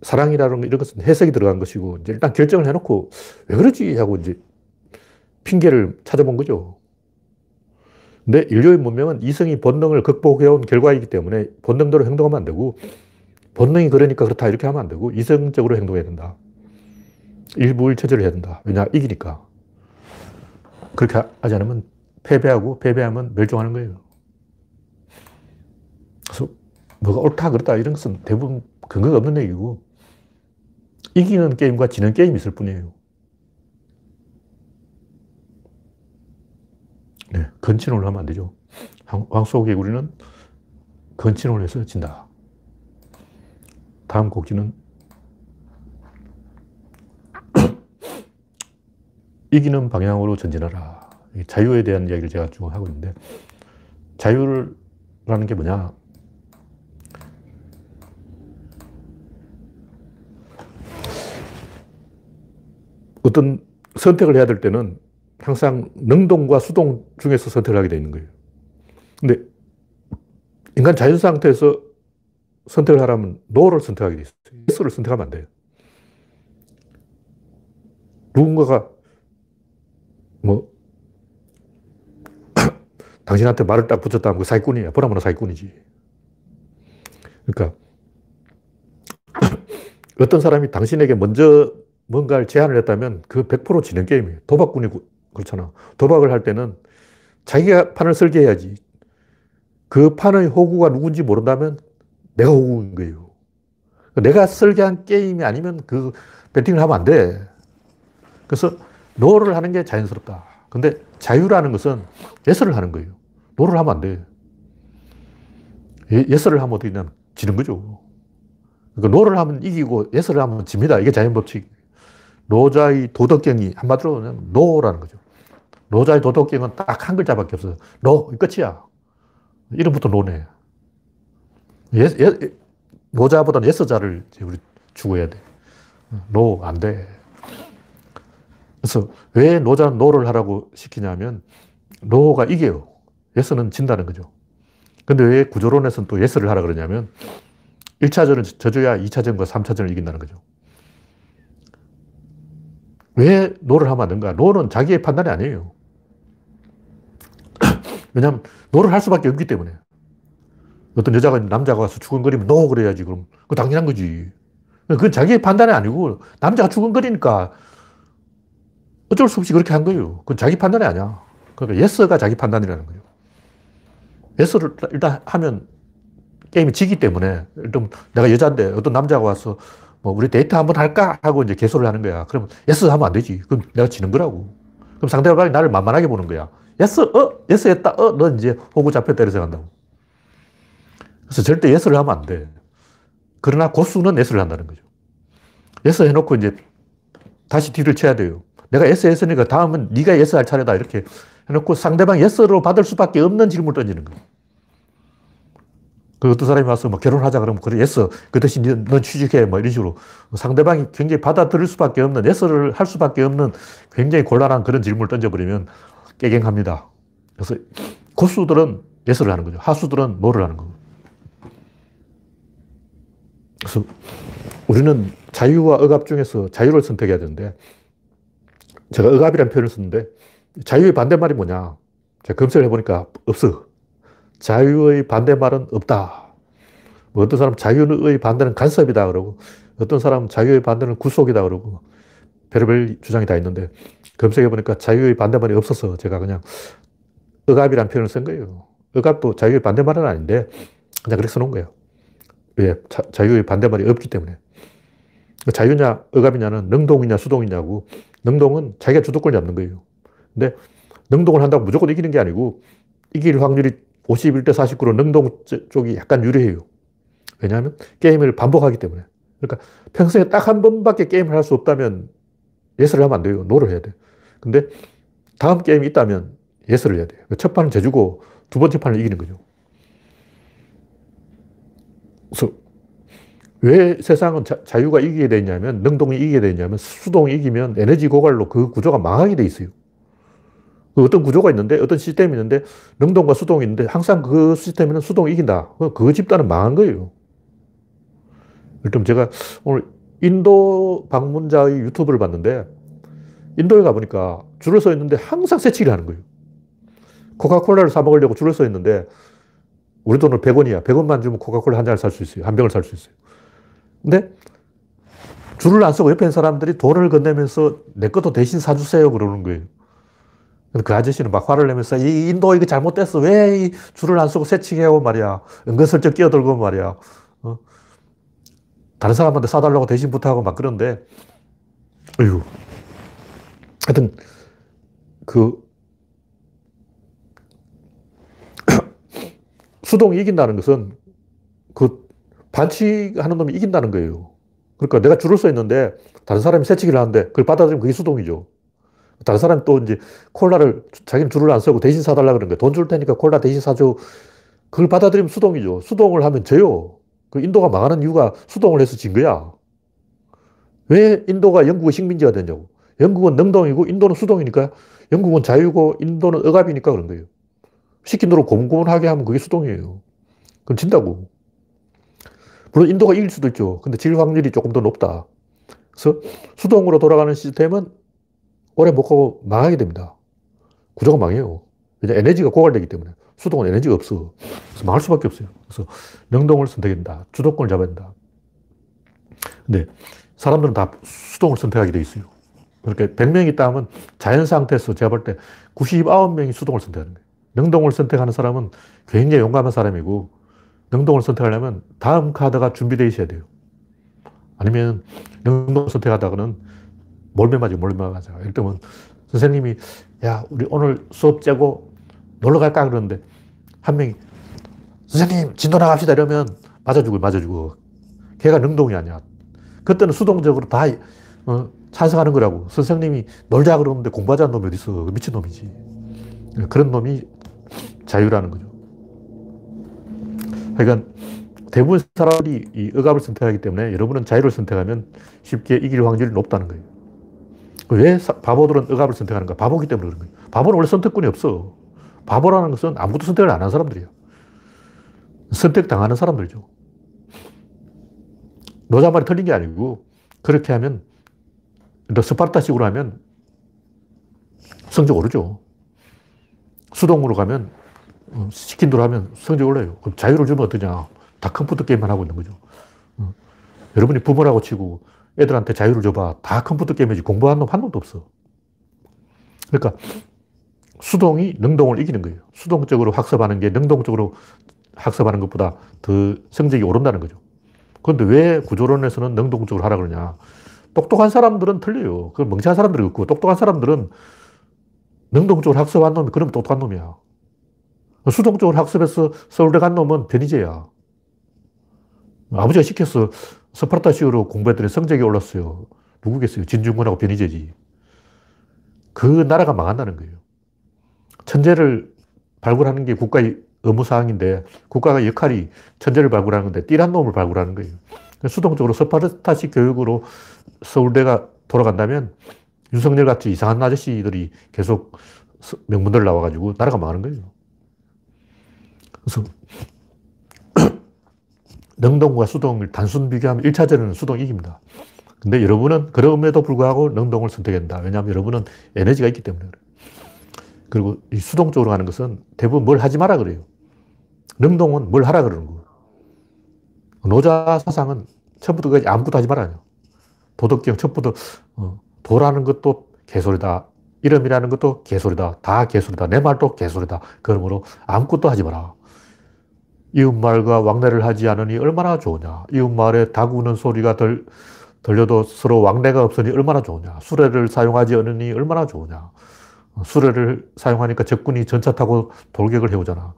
S1: 사랑이라는 이런 것은 해석이 들어간 것이고, 이제 일단 결정을 해놓고, 왜 그러지? 하고 이제 핑계를 찾아본 거죠. 근데 인류의 문명은 이성이 본능을 극복해온 결과이기 때문에 본능대로 행동하면 안 되고, 본능이 그러니까 그렇다 이렇게 하면 안 되고, 이성적으로 행동해야 된다. 일부일체제를 해야 된다. 왜냐? 이기니까. 그렇게 하지 않으면 패배하고, 패배하면 멸종하는 거예요. 그래서 뭐가 옳다, 그렇다 이런 것은 대부분 근거가 없는 얘기고, 이기는 게임과 지는 게임이 있을 뿐이에요. 네, 건친을 하면 안 되죠. 황소개구리는 건친을 해서 진다. 다음 곡지는 이기는 방향으로 전진하라. 자유에 대한 이야기를 제가 쭉 하고 있는데, 자유라는 게 뭐냐? 어떤 선택을 해야 될 때는 항상 능동과 수동 중에서 선택을 하게 되는 거예요. 근데 인간 자연 상태에서 선택을 하라면 no를 선택하게 돼 있어요. yes를 선택하면 안 돼요. 누군가가 뭐 당신한테 말을 딱 붙였다 하면 그 사기꾼이야. 보라보나 사기꾼이지. 그러니까 어떤 사람이 당신에게 먼저 뭔가를 제안을 했다면 그 100% 지는 게임이에요. 도박꾼이 그렇잖아. 도박을 할 때는 자기가 판을 설계해야지. 그 판의 호구가 누군지 모른다면 내가 호구인 거예요. 내가 설계한 게임이 아니면 그 배팅을 하면 안 돼. 그래서 no를 하는 게 자연스럽다. 근데 자유라는 것은 yes를 하는 거예요. no를 하면 안 돼. yes를 하면 어떻게 되냐면 지는 거죠. 그러니까 no를 하면 이기고 yes를 하면 집니다. 이게 자연 법칙. 노자의 도덕경이 한마디로 no라는 거죠. 노자의 도덕경은 딱 한 글자밖에 없어요. no, 끝이야. 이름부터 no네. 예, 예, 노자보다는 yes자를 우리 추구해야 돼. no, 안 돼. 그래서 왜 노자는 no를 하라고 시키냐면 no가 이겨요. yes는 진다는 거죠. 근데 왜 구조론에서는 또 yes를 하라 그러냐면 1차전은 져줘야 2차전과 3차전을 이긴다는 거죠. 왜 no를 하면 안 되는가? no는 자기의 판단이 아니에요. 왜냐하면 no를 할 수밖에 없기 때문에. 어떤 여자가 남자가 와서 추근거리면 no 그래야지 그럼 그 당연한 거지. 그건 자기의 판단이 아니고 남자가 추근거리니까 어쩔 수 없이 그렇게 한 거예요. 그건 자기 판단이 아니야. 그러니까 yes가 자기 판단이라는 거예요. yes를 일단 하면 게임이 지기 때문에 일단 내가 여자인데 어떤 남자가 와서 뭐 우리 데이트 한번 할까 하고 이제 개소를 하는 거야. 그러면 yes 하면 안 되지. 그럼 내가 지는 거라고. 그럼 상대방이 나를 만만하게 보는 거야. yes, 어, yes 했다, 어, 너 이제 호구 잡혔다 이래서 간다고. 그래서 절대 yes를 하면 안 돼. 그러나 고수는 yes를 한다는 거죠. yes 해놓고 이제 다시 뒤를 쳐야 돼요. 내가 yes 했으니까 다음은 네가 yes 할 차례다. 이렇게 해놓고 상대방 yes로 받을 수밖에 없는 질문을 던지는 거예요. 그 어떤 사람이 와서 뭐 결혼하자 그러면 그래 yes 그 대신 넌 취직해 뭐 이런 식으로 상대방이 굉장히 받아들일 수밖에 없는 yes를 할 수밖에 없는 굉장히 곤란한 그런 질문을 던져버리면 깨갱합니다. 그래서 고수들은 yes를 하는 거죠. 하수들은 뭐를 하는 거고. 그래서 우리는 자유와 억압 중에서 자유를 선택해야 되는데 제가 억압이라는 표현을 썼는데 자유의 반대말이 뭐냐? 제가 검색을 해보니까 없어. 자유의 반대말은 없다. 뭐 어떤 사람 자유의 반대는 간섭이다 그러고 어떤 사람은 자유의 반대는 구속이다 그러고 별의별 주장이 다 있는데 검색해 보니까 자유의 반대말이 없어서 제가 그냥 억압이라는 표현을 쓴 거예요. 억압도 자유의 반대말은 아닌데 그냥 그렇게 써놓은 거예요. 왜? 자, 유의 반대말이 없기 때문에. 자유냐, 억압이냐는 능동이냐, 수동이냐고. 능동은 자기가 주도권을 잡는 거예요. 근데 능동을 한다고 무조건 이기는 게 아니고 이길 확률이 51대 49로 능동 쪽이 약간 유리해요. 왜냐하면 게임을 반복하기 때문에. 그러니까 평소에 딱 한 번밖에 게임을 할 수 없다면 yes를 하면 안 돼요. no를 해야 돼. 근데 다음 게임이 있다면 yes를 해야 돼요. 첫 판은 져주고 두 번째 판을 이기는 거죠. 그래서 왜 세상은 자, 유가 이기게 되냐면, 능동이 이기게 되냐면, 수동이 이기면 에너지 고갈로 그 구조가 망하게 돼 있어요. 그 어떤 구조가 있는데, 어떤 시스템이 있는데, 능동과 수동이 있는데, 항상 그 시스템에는 수동이 이긴다. 그 집단은 망한 거예요. 일단 제가 오늘 인도 방문자의 유튜브를 봤는데, 인도에 가보니까 줄을 서 있는데 항상 새치기를 하는 거예요. 코카콜라를 사 먹으려고 줄을 서 있는데, 우리 돈은 100원이야. 100원만 주면 코카콜라 한 잔을 살 수 있어요. 한 병을 살 수 있어요. 근데 줄을 안 서고 옆에 있는 사람들이 돈을 건네면서 내 것도 대신 사주세요. 그러는 거예요. 그 아저씨는 막 화를 내면서 이 인도 이거 잘못됐어. 왜 이 줄을 안 서고 새치기하고 말이야. 은근슬쩍 끼어들고 말이야. 어? 다른 사람한테 사달라고 대신 부탁하고 막 그런데, 어휴. 하여튼, 그, 수동이 이긴다는 것은 그 반칙하는 놈이 이긴다는 거예요. 그러니까 내가 줄을 서 있는데 다른 사람이 새치기를 하는데 그걸 받아들이면 그게 수동이죠. 다른 사람이 또 이제 콜라를 자기는 줄을 안 서고 대신 사달라 그러는 거예요. 돈줄 테니까 콜라 대신 사줘. 그걸 받아들이면 수동이죠. 수동을 하면 져요. 그 인도가 망하는 이유가 수동을 해서 진 거야. 왜 인도가 영국의 식민지가 됐냐고. 영국은 능동이고 인도는 수동이니까 영국은 자유고 인도는 억압이니까 그런 거예요. 시킨 대로 고분고분하게 하면 그게 수동이에요. 그럼 진다고. 물론 인도가 이길 수도 있죠. 근데 질 확률이 조금 더 높다. 그래서 수동으로 돌아가는 시스템은 오래 못 가고 망하게 됩니다. 구조가 망해요. 왜냐 에너지가 고갈되기 때문에. 수동은 에너지가 없어. 그래서 망할 수밖에 없어요. 그래서 능동을 선택해야 된다. 주도권을 잡아야 된다. 근데 사람들은 다 수동을 선택하게 돼 있어요. 그렇게 100명이 있다 하면 자연 상태에서 제가 볼 때 99명이 수동을 선택하는 거예요. 능동을 선택하는 사람은 굉장히 용감한 사람이고 능동을 선택하려면 다음 카드가 준비되어 있어야 돼요. 아니면 능동 선택하다가는 몰매 맞아, 몰매 맞아. 예를 들면 선생님이 야, 우리 오늘 수업 째고 놀러 갈까? 그러는데 한 명이 선생님, 진도 나갑시다. 이러면 맞아주고, 맞아주고. 걔가 능동이 아니야. 그때는 수동적으로 다 어, 찬성하는 거라고. 선생님이 놀자 그러는데 공부하자는 놈이 어디 있어. 미친 놈이지. 그런 놈이 자유라는 거죠. 그러니까 대부분 사람들이 이 억압을 선택하기 때문에 여러분은 자유를 선택하면 쉽게 이길 확률이 높다는 거예요. 왜 바보들은 억압을 선택하는가? 바보기 때문에 그런 거예요. 바보는 원래 선택권이 없어. 바보라는 것은 아무것도 선택을 안 하는 사람들이에요. 선택당하는 사람들이죠. 노자말이 틀린 게 아니고 그렇게 하면 스파르타식으로 하면 성적 오르죠. 수동으로 가면 어, 시킨 대로 하면 성적이 올라요. 그럼 자유를 주면 어떠냐. 다 컴퓨터 게임만 하고 있는 거죠. 어. 여러분이 부모라고 치고 애들한테 자유를 줘봐. 다 컴퓨터 게임이지 공부하는 놈 한 놈도 없어. 그러니까 수동이 능동을 이기는 거예요. 수동적으로 학습하는 게 능동적으로 학습하는 것보다 더 성적이 오른다는 거죠. 그런데 왜 구조론에서는 능동적으로 하라 그러냐. 똑똑한 사람들은 틀려요. 그 멍청한 사람들이 없고, 똑똑한 사람들은 능동적으로 학습한 놈이 그러면 똑똑한 놈이야. 수동적으로 학습해서 서울대 간 놈은 변희재야. 아버지가 시켜서 스파르타식으로 공부했더니 성적이 올랐어요. 누구겠어요? 진중권하고 변희재지. 그 나라가 망한다는 거예요. 천재를 발굴하는 게 국가의 의무사항인데 국가가 역할이 천재를 발굴하는 건데 띠란 놈을 발굴하는 거예요. 수동적으로 스파르타식 교육으로 서울대가 돌아간다면 윤석열 같이 이상한 아저씨들이 계속 명문들 나와가지고 나라가 망하는 거예요. 그래서 능동과 수동을 단순 비교하면 1차전은 수동이 이깁니다. 근데 여러분은 그럼에도 불구하고 능동을 선택한다. 왜냐하면 여러분은 에너지가 있기 때문에 그래요. 그리고 이 수동적으로 하는 것은 대부분 뭘 하지 마라 그래요. 능동은 뭘 하라 그러는 거예요. 노자 사상은 처음부터 끝까지 아무것도 하지 말아요. 도덕경 처음부터 어, 도라는 것도 개소리다. 이름이라는 것도 개소리다. 다 개소리다. 내 말도 개소리다. 그러므로 아무것도 하지 마라. 이웃말과 왕래를 하지 않으니 얼마나 좋으냐. 이웃말에 닭 우는 소리가 들, 들려도 서로 왕래가 없으니 얼마나 좋으냐. 수레를 사용하지 않으니 얼마나 좋으냐. 수레를 사용하니까 적군이 전차 타고 돌격을 해오잖아.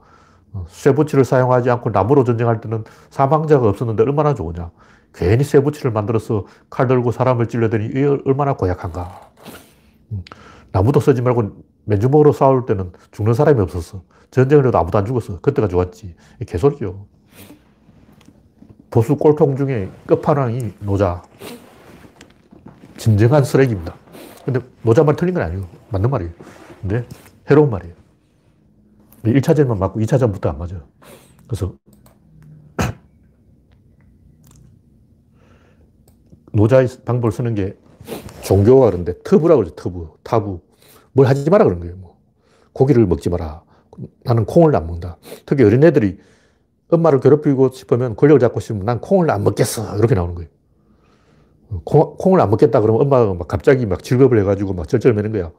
S1: 쇠붙이를 사용하지 않고 나무로 전쟁할 때는 사망자가 없었는데 얼마나 좋으냐. 괜히 쇠붙이를 만들어서 칼 들고 사람을 찔러대니 얼마나 고약한가. 음, 나무도 쓰지 말고 맨주먹으로 싸울 때는 죽는 사람이 없었어. 전쟁을 해도 아무도 안 죽었어. 그때가 좋았지. 개소리죠. 보수 꼴통 중에 끝판왕이 노자. 진정한 쓰레기입니다. 근데 노자 말 틀린 건 아니에요. 맞는 말이에요. 근데 해로운 말이에요. 1차전만 맞고 2차전부터 안 맞아요. 그래서 노자의 방법을 쓰는 게 종교가 그런데 터부라고 그러죠. 터부. 타부. 뭘 하지 마라 그런 거예요. 뭐. 고기를 먹지 마라. 나는 콩을 안 먹는다. 특히 어린애들이 엄마를 괴롭히고 싶으면 권력을 잡고 싶으면 난 콩을 안 먹겠어. 이렇게 나오는 거예요. 콩, 을안 먹겠다 그러면 엄마가 막 갑자기 막 즐겁을 해가지고 막 쩔쩔매는 거야.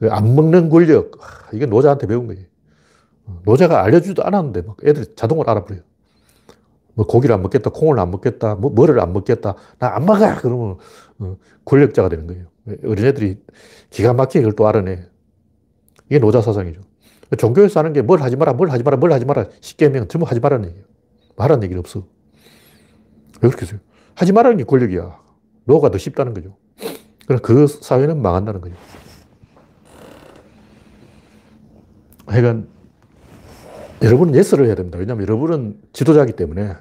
S1: 그안 먹는 권력. 이게 노자한테 배운 거예요. 노자가 알려주지도 않았는데 막 애들이 자동으로 알아버려요. 뭐 고기를 안 먹겠다, 콩을 안 먹겠다, 뭐 뭐를 안 먹겠다, 나 안 먹어! 그러면 어, 권력자가 되는 거예요. 어린애들이 기가 막히게 그걸 또 알아내. 이게 노자 사상이죠. 종교에서 하는 게 뭘 하지 마라, 뭘 하지 마라, 뭘 하지 마라. 쉽게 하면 전부 하지 말라는 얘기예요. 말하는 얘기는 없어. 왜 그렇게 해요? 하지 말라는 게 권력이야. no가 더 쉽다는 거죠. 그럼 그 사회는 망한다는 거죠. 하여간 여러분은 yes를 해야 됩니다. 왜냐하면 여러분은 지도자이기 때문에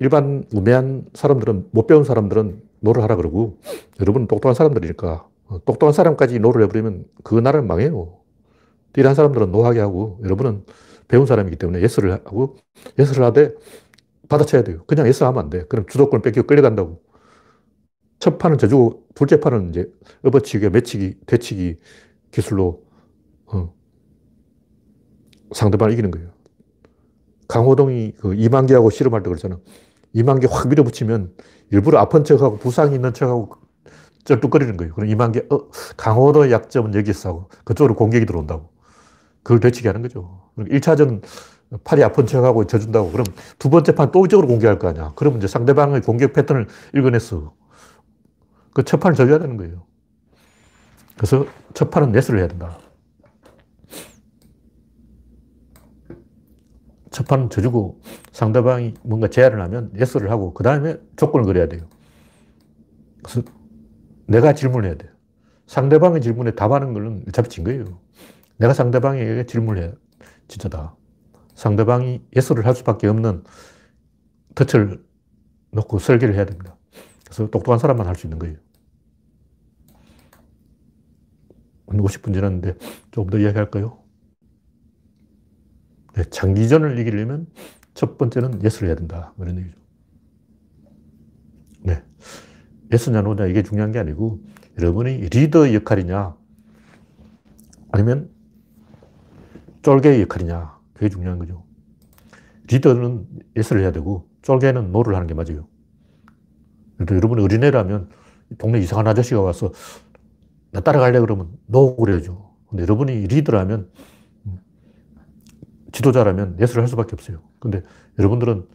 S1: 일반 우매한 사람들은 못 배운 사람들은 no를 하라 그러고 여러분은 똑똑한 사람들이니까 똑똑한 사람까지 no를 해버리면 그 나라는 망해요. 띨한 사람들은 no하게 하고 여러분은 배운 사람이기 때문에 yes를 하고 yes를 하되 받아쳐야 돼요. 그냥 yes 하면 안 돼. 그럼 주도권 뺏기고 끌려간다고. 첫 판은 져주고 둘째 판은 이제 업어치기, 매치기, 대치기 기술로 어, 상대방을 이기는 거예요. 강호동이 그 이만기하고 씨름할 때 그러잖아. 이만기 확 밀어붙이면 일부러 아픈 척하고 부상이 있는 척하고 쩔뚝거리는 거예요. 그럼 이만기, 어, 강호동의 약점은 여기 있어 하고 그쪽으로 공격이 들어온다고. 그걸 되치게 하는 거죠. 1차전 팔이 아픈 척하고 져준다고. 그럼 두 번째 판또 이쪽으로 공격할 거 아니야. 그러면 이제 상대방의 공격 패턴을 읽어냈어. 그 첫 판을 져줘야 되는 거예요. 그래서 첫 판은 네스를 해야 된다. 첫 판은 져주고 상대방이 뭔가 제안을 하면 예스를 하고 그 다음에 조건을 걸어야 돼요. 그래서 내가 질문해야 돼요. 상대방의 질문에 답하는 거는 어차피 진 거예요. 내가 상대방에게 질문을 해야 진짜다. 상대방이 yes를 할 수밖에 없는 덫을 놓고 설계를 해야 됩니다. 그래서 똑똑한 사람만 할 수 있는 거예요. 50분 지났는데 조금 더 이야기할까요? 네, 장기전을 이기려면 첫 번째는 yes를 해야 된다. 뭐 이런 얘기죠. 네. yes냐 no냐 이게 중요한 게 아니고 여러분이 리더의 역할이냐 아니면 쫄개의 역할이냐 그게 중요한 거죠. 리더는 yes를 해야 되고 쫄개는 no를 하는 게 맞아요. 그래도 여러분 어린애라면 동네 이상한 아저씨가 와서 나 따라갈래 그러면 no 그래야죠. 근데 여러분이 리더라면, 음, 지도자라면 yes를 할 수밖에 없어요. 근데 여러분들은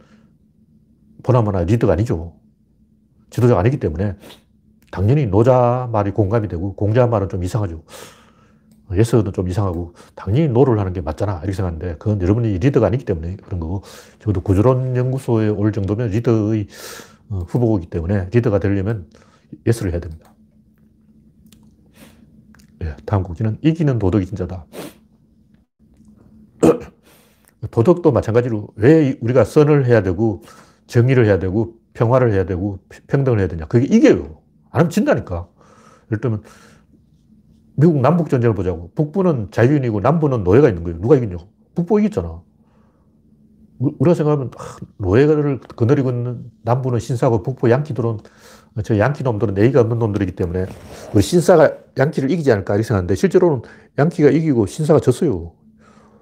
S1: 보나마나 리더가 아니죠. 지도자가 아니기 때문에 당연히 노자 말이 공감이 되고 공자 말은 좀 이상하죠. yes는 좀 이상하고 당연히 no를 하는 게 맞잖아 이렇게 생각하는데 그건 여러분이 리더가 아니기 때문에 그런 거고 적어도 구조론 연구소에 올 정도면 리더의 어, 후보이기 때문에 리더가 되려면 yes를 해야 됩니다. 예, 다음 꼭지는 이기는 도덕이 진짜다. 도덕도 마찬가지로 왜 우리가 선을 해야 되고 정의를 해야 되고 평화를 해야 되고 평등을 해야 되냐. 그게 이겨요. 안 하면 진다니까. 예를 들면 미국 남북 전쟁을 보자고. 북부는 자유인이고 남부는 노예가 있는 거예요. 누가 이겼냐고. 북부 이겼잖아. 우리가 생각하면 아, 노예를 거느리고 있는 남부는 신사고 북부 양키들은 저 양키 놈들은 예의가 없는 놈들이기 때문에 우리 신사가 양키를 이기지 않을까 이렇게 생각하는데 실제로는 양키가 이기고 신사가 졌어요.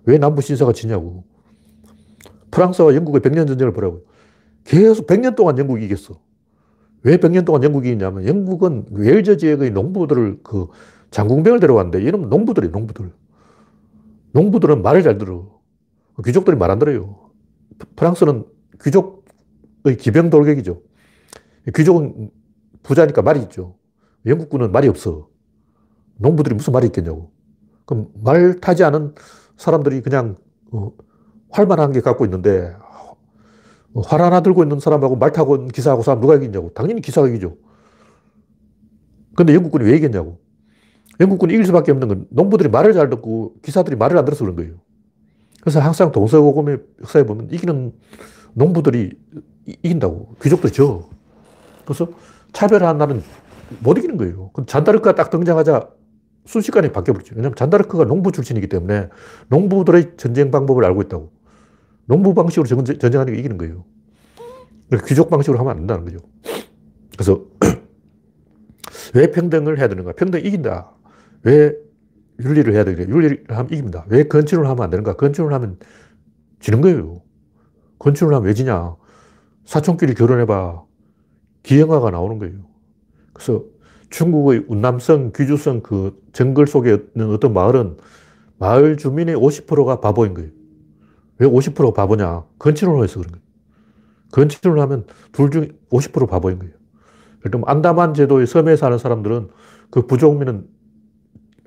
S1: 왜 남부 신사가 지냐고. 프랑스와 영국의 백년 전쟁을 보라고. 계속 100년 동안 영국이 이겼어. 왜 100년 동안 영국이 이겼냐면 영국은 웨일즈 지역의 농부들을 그 장궁병을 데려왔는데 이놈 농부들이 농부들. 농부들은 말을 잘 들어. 귀족들이 말 안 들어요. 프랑스는 귀족의 기병 돌격이죠. 귀족은 부자니까 말이 있죠. 영국군은 말이 없어. 농부들이 무슨 말이 있겠냐고. 그럼 말 타지 않은 사람들이 그냥 어, 활만 한게 갖고 있는데 활 하나 들고 있는 사람하고 말 타고 기사하고 사람 누가 이기냐고. 당연히 기사가 이기죠. 근데 영국군이 왜 이겼냐고. 영국군이 이길 수밖에 없는 건 농부들이 말을 잘 듣고 기사들이 말을 안 들어서 그런 거예요. 그래서 항상 동서고금의 역사에 보면 이기는 농부들이 이긴다고. 귀족들이 져. 그래서 차별한 나는 못 이기는 거예요. 잔다르크가 딱 등장하자 순식간에 바뀌어버렸죠. 왜냐하면 잔다르크가 농부 출신이기 때문에 농부들의 전쟁 방법을 알고 있다고. 농부 방식으로 전쟁하는 게 이기는 거예요. 귀족 방식으로 하면 안 된다는 거죠. 그래서 왜 평등을 해야 되는가? 평등 이긴다. 왜 윤리를 해야 되냐? 윤리를 하면 이깁니다. 왜 건축을 하면 안 되는가? 건축을 하면 지는 거예요. 건축을 하면 왜 지냐? 사촌끼리 결혼해봐. 기형아가 나오는 거예요. 그래서 중국의 운남성, 귀주성 그 정글 속에 있는 어떤 마을은 마을 주민의 50%가 바보인 거예요. 왜 50%가 바보냐? 건축을 해서 그런 거예요. 건축을 하면 둘 중 50% 바보인 거예요. 예를 들면 안다만 제도의 섬에 사는 사람들은 그 부족민은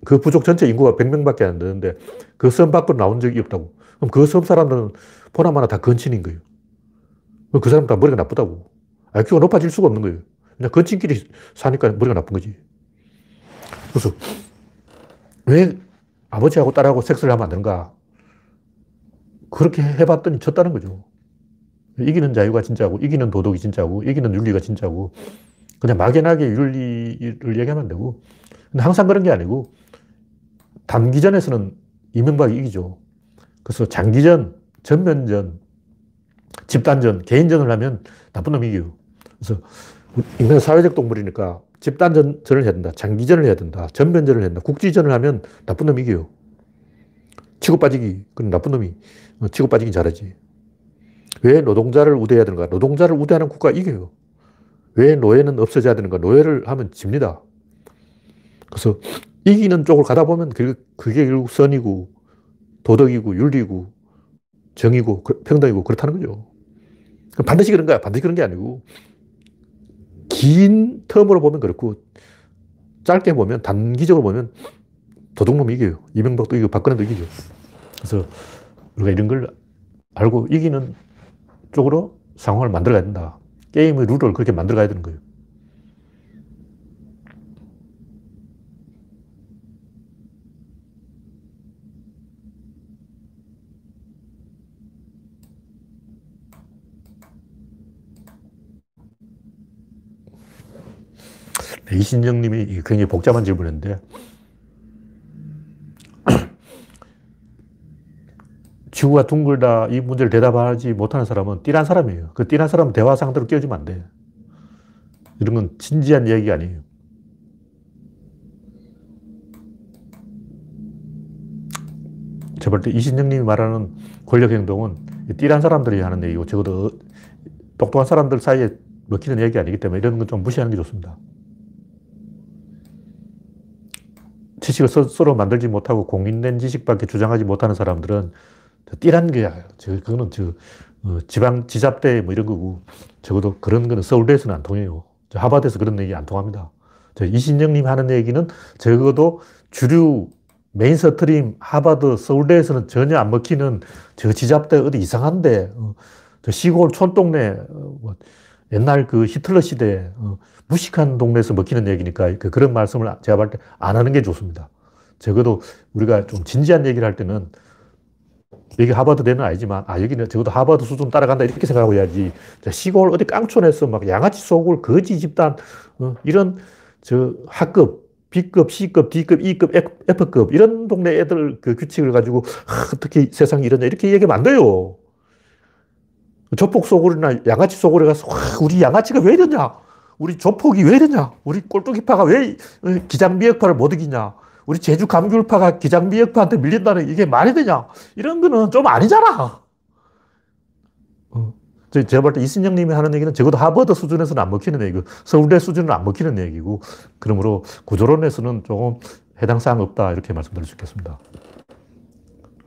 S1: 그 부족 전체 인구가 100명밖에 안 되는데 그 섬 밖으로 나온 적이 없다고. 그럼 그 섬 사람들은 보나마나 다 건친인 거예요. 그 사람 다 머리가 나쁘다고. IQ가 높아질 수가 없는 거예요. 그냥 건친끼리 사니까 머리가 나쁜 거지. 그래서 왜 아버지하고 딸하고 섹스를 하면 안 되는가? 그렇게 해봤더니 졌다는 거죠. 이기는 자유가 진짜고, 이기는 도덕이 진짜고, 이기는 윤리가 진짜고, 그냥 막연하게 윤리를 얘기하면 되고, 근데 항상 그런 게 아니고, 단기전에서는 이명박이 이기죠. 그래서 장기전, 전면전, 집단전, 개인전을 하면 나쁜 놈이 이겨요. 그래서 인간은 사회적 동물이니까 집단전을 해야 된다. 장기전을 해야 된다. 전면전을 해야 된다. 국지전을 하면 나쁜 놈이 이겨요. 치고 빠지기. 그럼 나쁜 놈이 어, 치고 빠지긴 잘하지. 왜 노동자를 우대해야 되는가? 노동자를 우대하는 국가가 이겨요. 왜 노예는 없어져야 되는가? 노예를 하면 집니다. 그래서 이기는 쪽을 가다 보면 그게 결국 선이고 도덕이고 윤리고 정의고 그, 평등이고 그렇다는 거죠. 반드시 그런 거야. 반드시 그런 게 아니고 긴 텀으로 보면 그렇고 짧게 보면 단기적으로 보면 도둑놈이 이겨요. 이명박도 이기고 박근혜도 이기죠. 그래서 우리가 이런 걸 알고 이기는 쪽으로 상황을 만들어야 된다. 게임의 룰을 그렇게 만들어가야 되는 거예요. 이신정 님이 굉장히 복잡한 질문인데, 지구가 둥글다 이 문제를 대답하지 못하는 사람은 띠란 사람이에요. 그 띠란 사람은 대화 상대로 끼워주면 안 돼. 이런 건 진지한 이야기가 아니에요. 제가 볼때 이신영 님이 말하는 권력 행동은 띠란 사람들이 하는 얘기고 적어도 똑똑한 사람들 사이에 먹히는 얘기 아니기 때문에 이런 건 좀 무시하는 게 좋습니다. 지식을 스스로 만들지 못하고 공인된 지식밖에 주장하지 못하는 사람들은 저 띨한 거야. 저, 그거는 저, 어, 지방 지잡대 뭐 이런 거고, 적어도 그런 거는 서울대에서는 안 통해요. 저 하버드에서 그런 얘기 안 통합니다. 저 이신영님 하는 얘기는 적어도 주류 mainstream 하버드 서울대에서는 전혀 안 먹히는 저 지잡대 어디 이상한데, 어, 저 시골 촌동네, 어, 뭐 옛날 그 히틀러 시대, 어, 무식한 동네에서 먹히는 얘기니까 그, 그런 말씀을 제가 볼 때 안 하는 게 좋습니다. 적어도 우리가 좀 진지한 얘기를 할 때는 여기 하버드대는 아니지만, 아, 여기는 적어도 하버드 수준 따라간다, 이렇게 생각하고 해야지. 자, 시골 어디 깡촌에서 막 양아치 속을 거지 집단, 어, 이런 저 학급, B급, C급, D급, E급, F급, 이런 동네 애들 그 규칙을 가지고, 아, 어떻게 세상이 이러냐, 이렇게 얘기하면 안 돼요. 조폭 소굴이나 양아치 소굴에 가서, 와, 우리 양아치가 왜 이러냐? 우리 조폭이 왜 이러냐? 우리 꼴뚜기파가 왜 어, 기장비역파를 못 이기냐? 우리 제주 감귤파가 기장비역파한테 밀린다는 이게 말이 되냐? 이런 거는 좀 아니잖아. 어. 제가 볼 때 이순영 님이 하는 얘기는 적어도 하버드 수준에서는 안 먹히는 얘기고, 서울대 수준은 안 먹히는 얘기고, 그러므로 구조론에서는 조금 해당 사항 없다, 이렇게 말씀드릴 수 있겠습니다.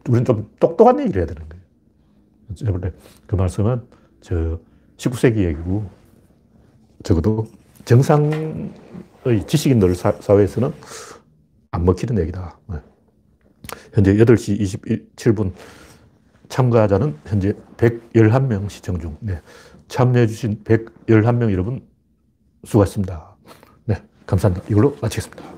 S1: 우리는 좀 똑똑한 얘기를 해야 되는 거예요. 그 말씀은 저 19세기 얘기고, 적어도 정상의 지식인들 사, 사회에서는 안 먹히는 얘기다. 네. 현재 8시 27분 참가자는 현재 111명 시청 중. 네. 참여해주신 111명 여러분 수고하셨습니다. 네. 감사합니다. 이걸로 마치겠습니다.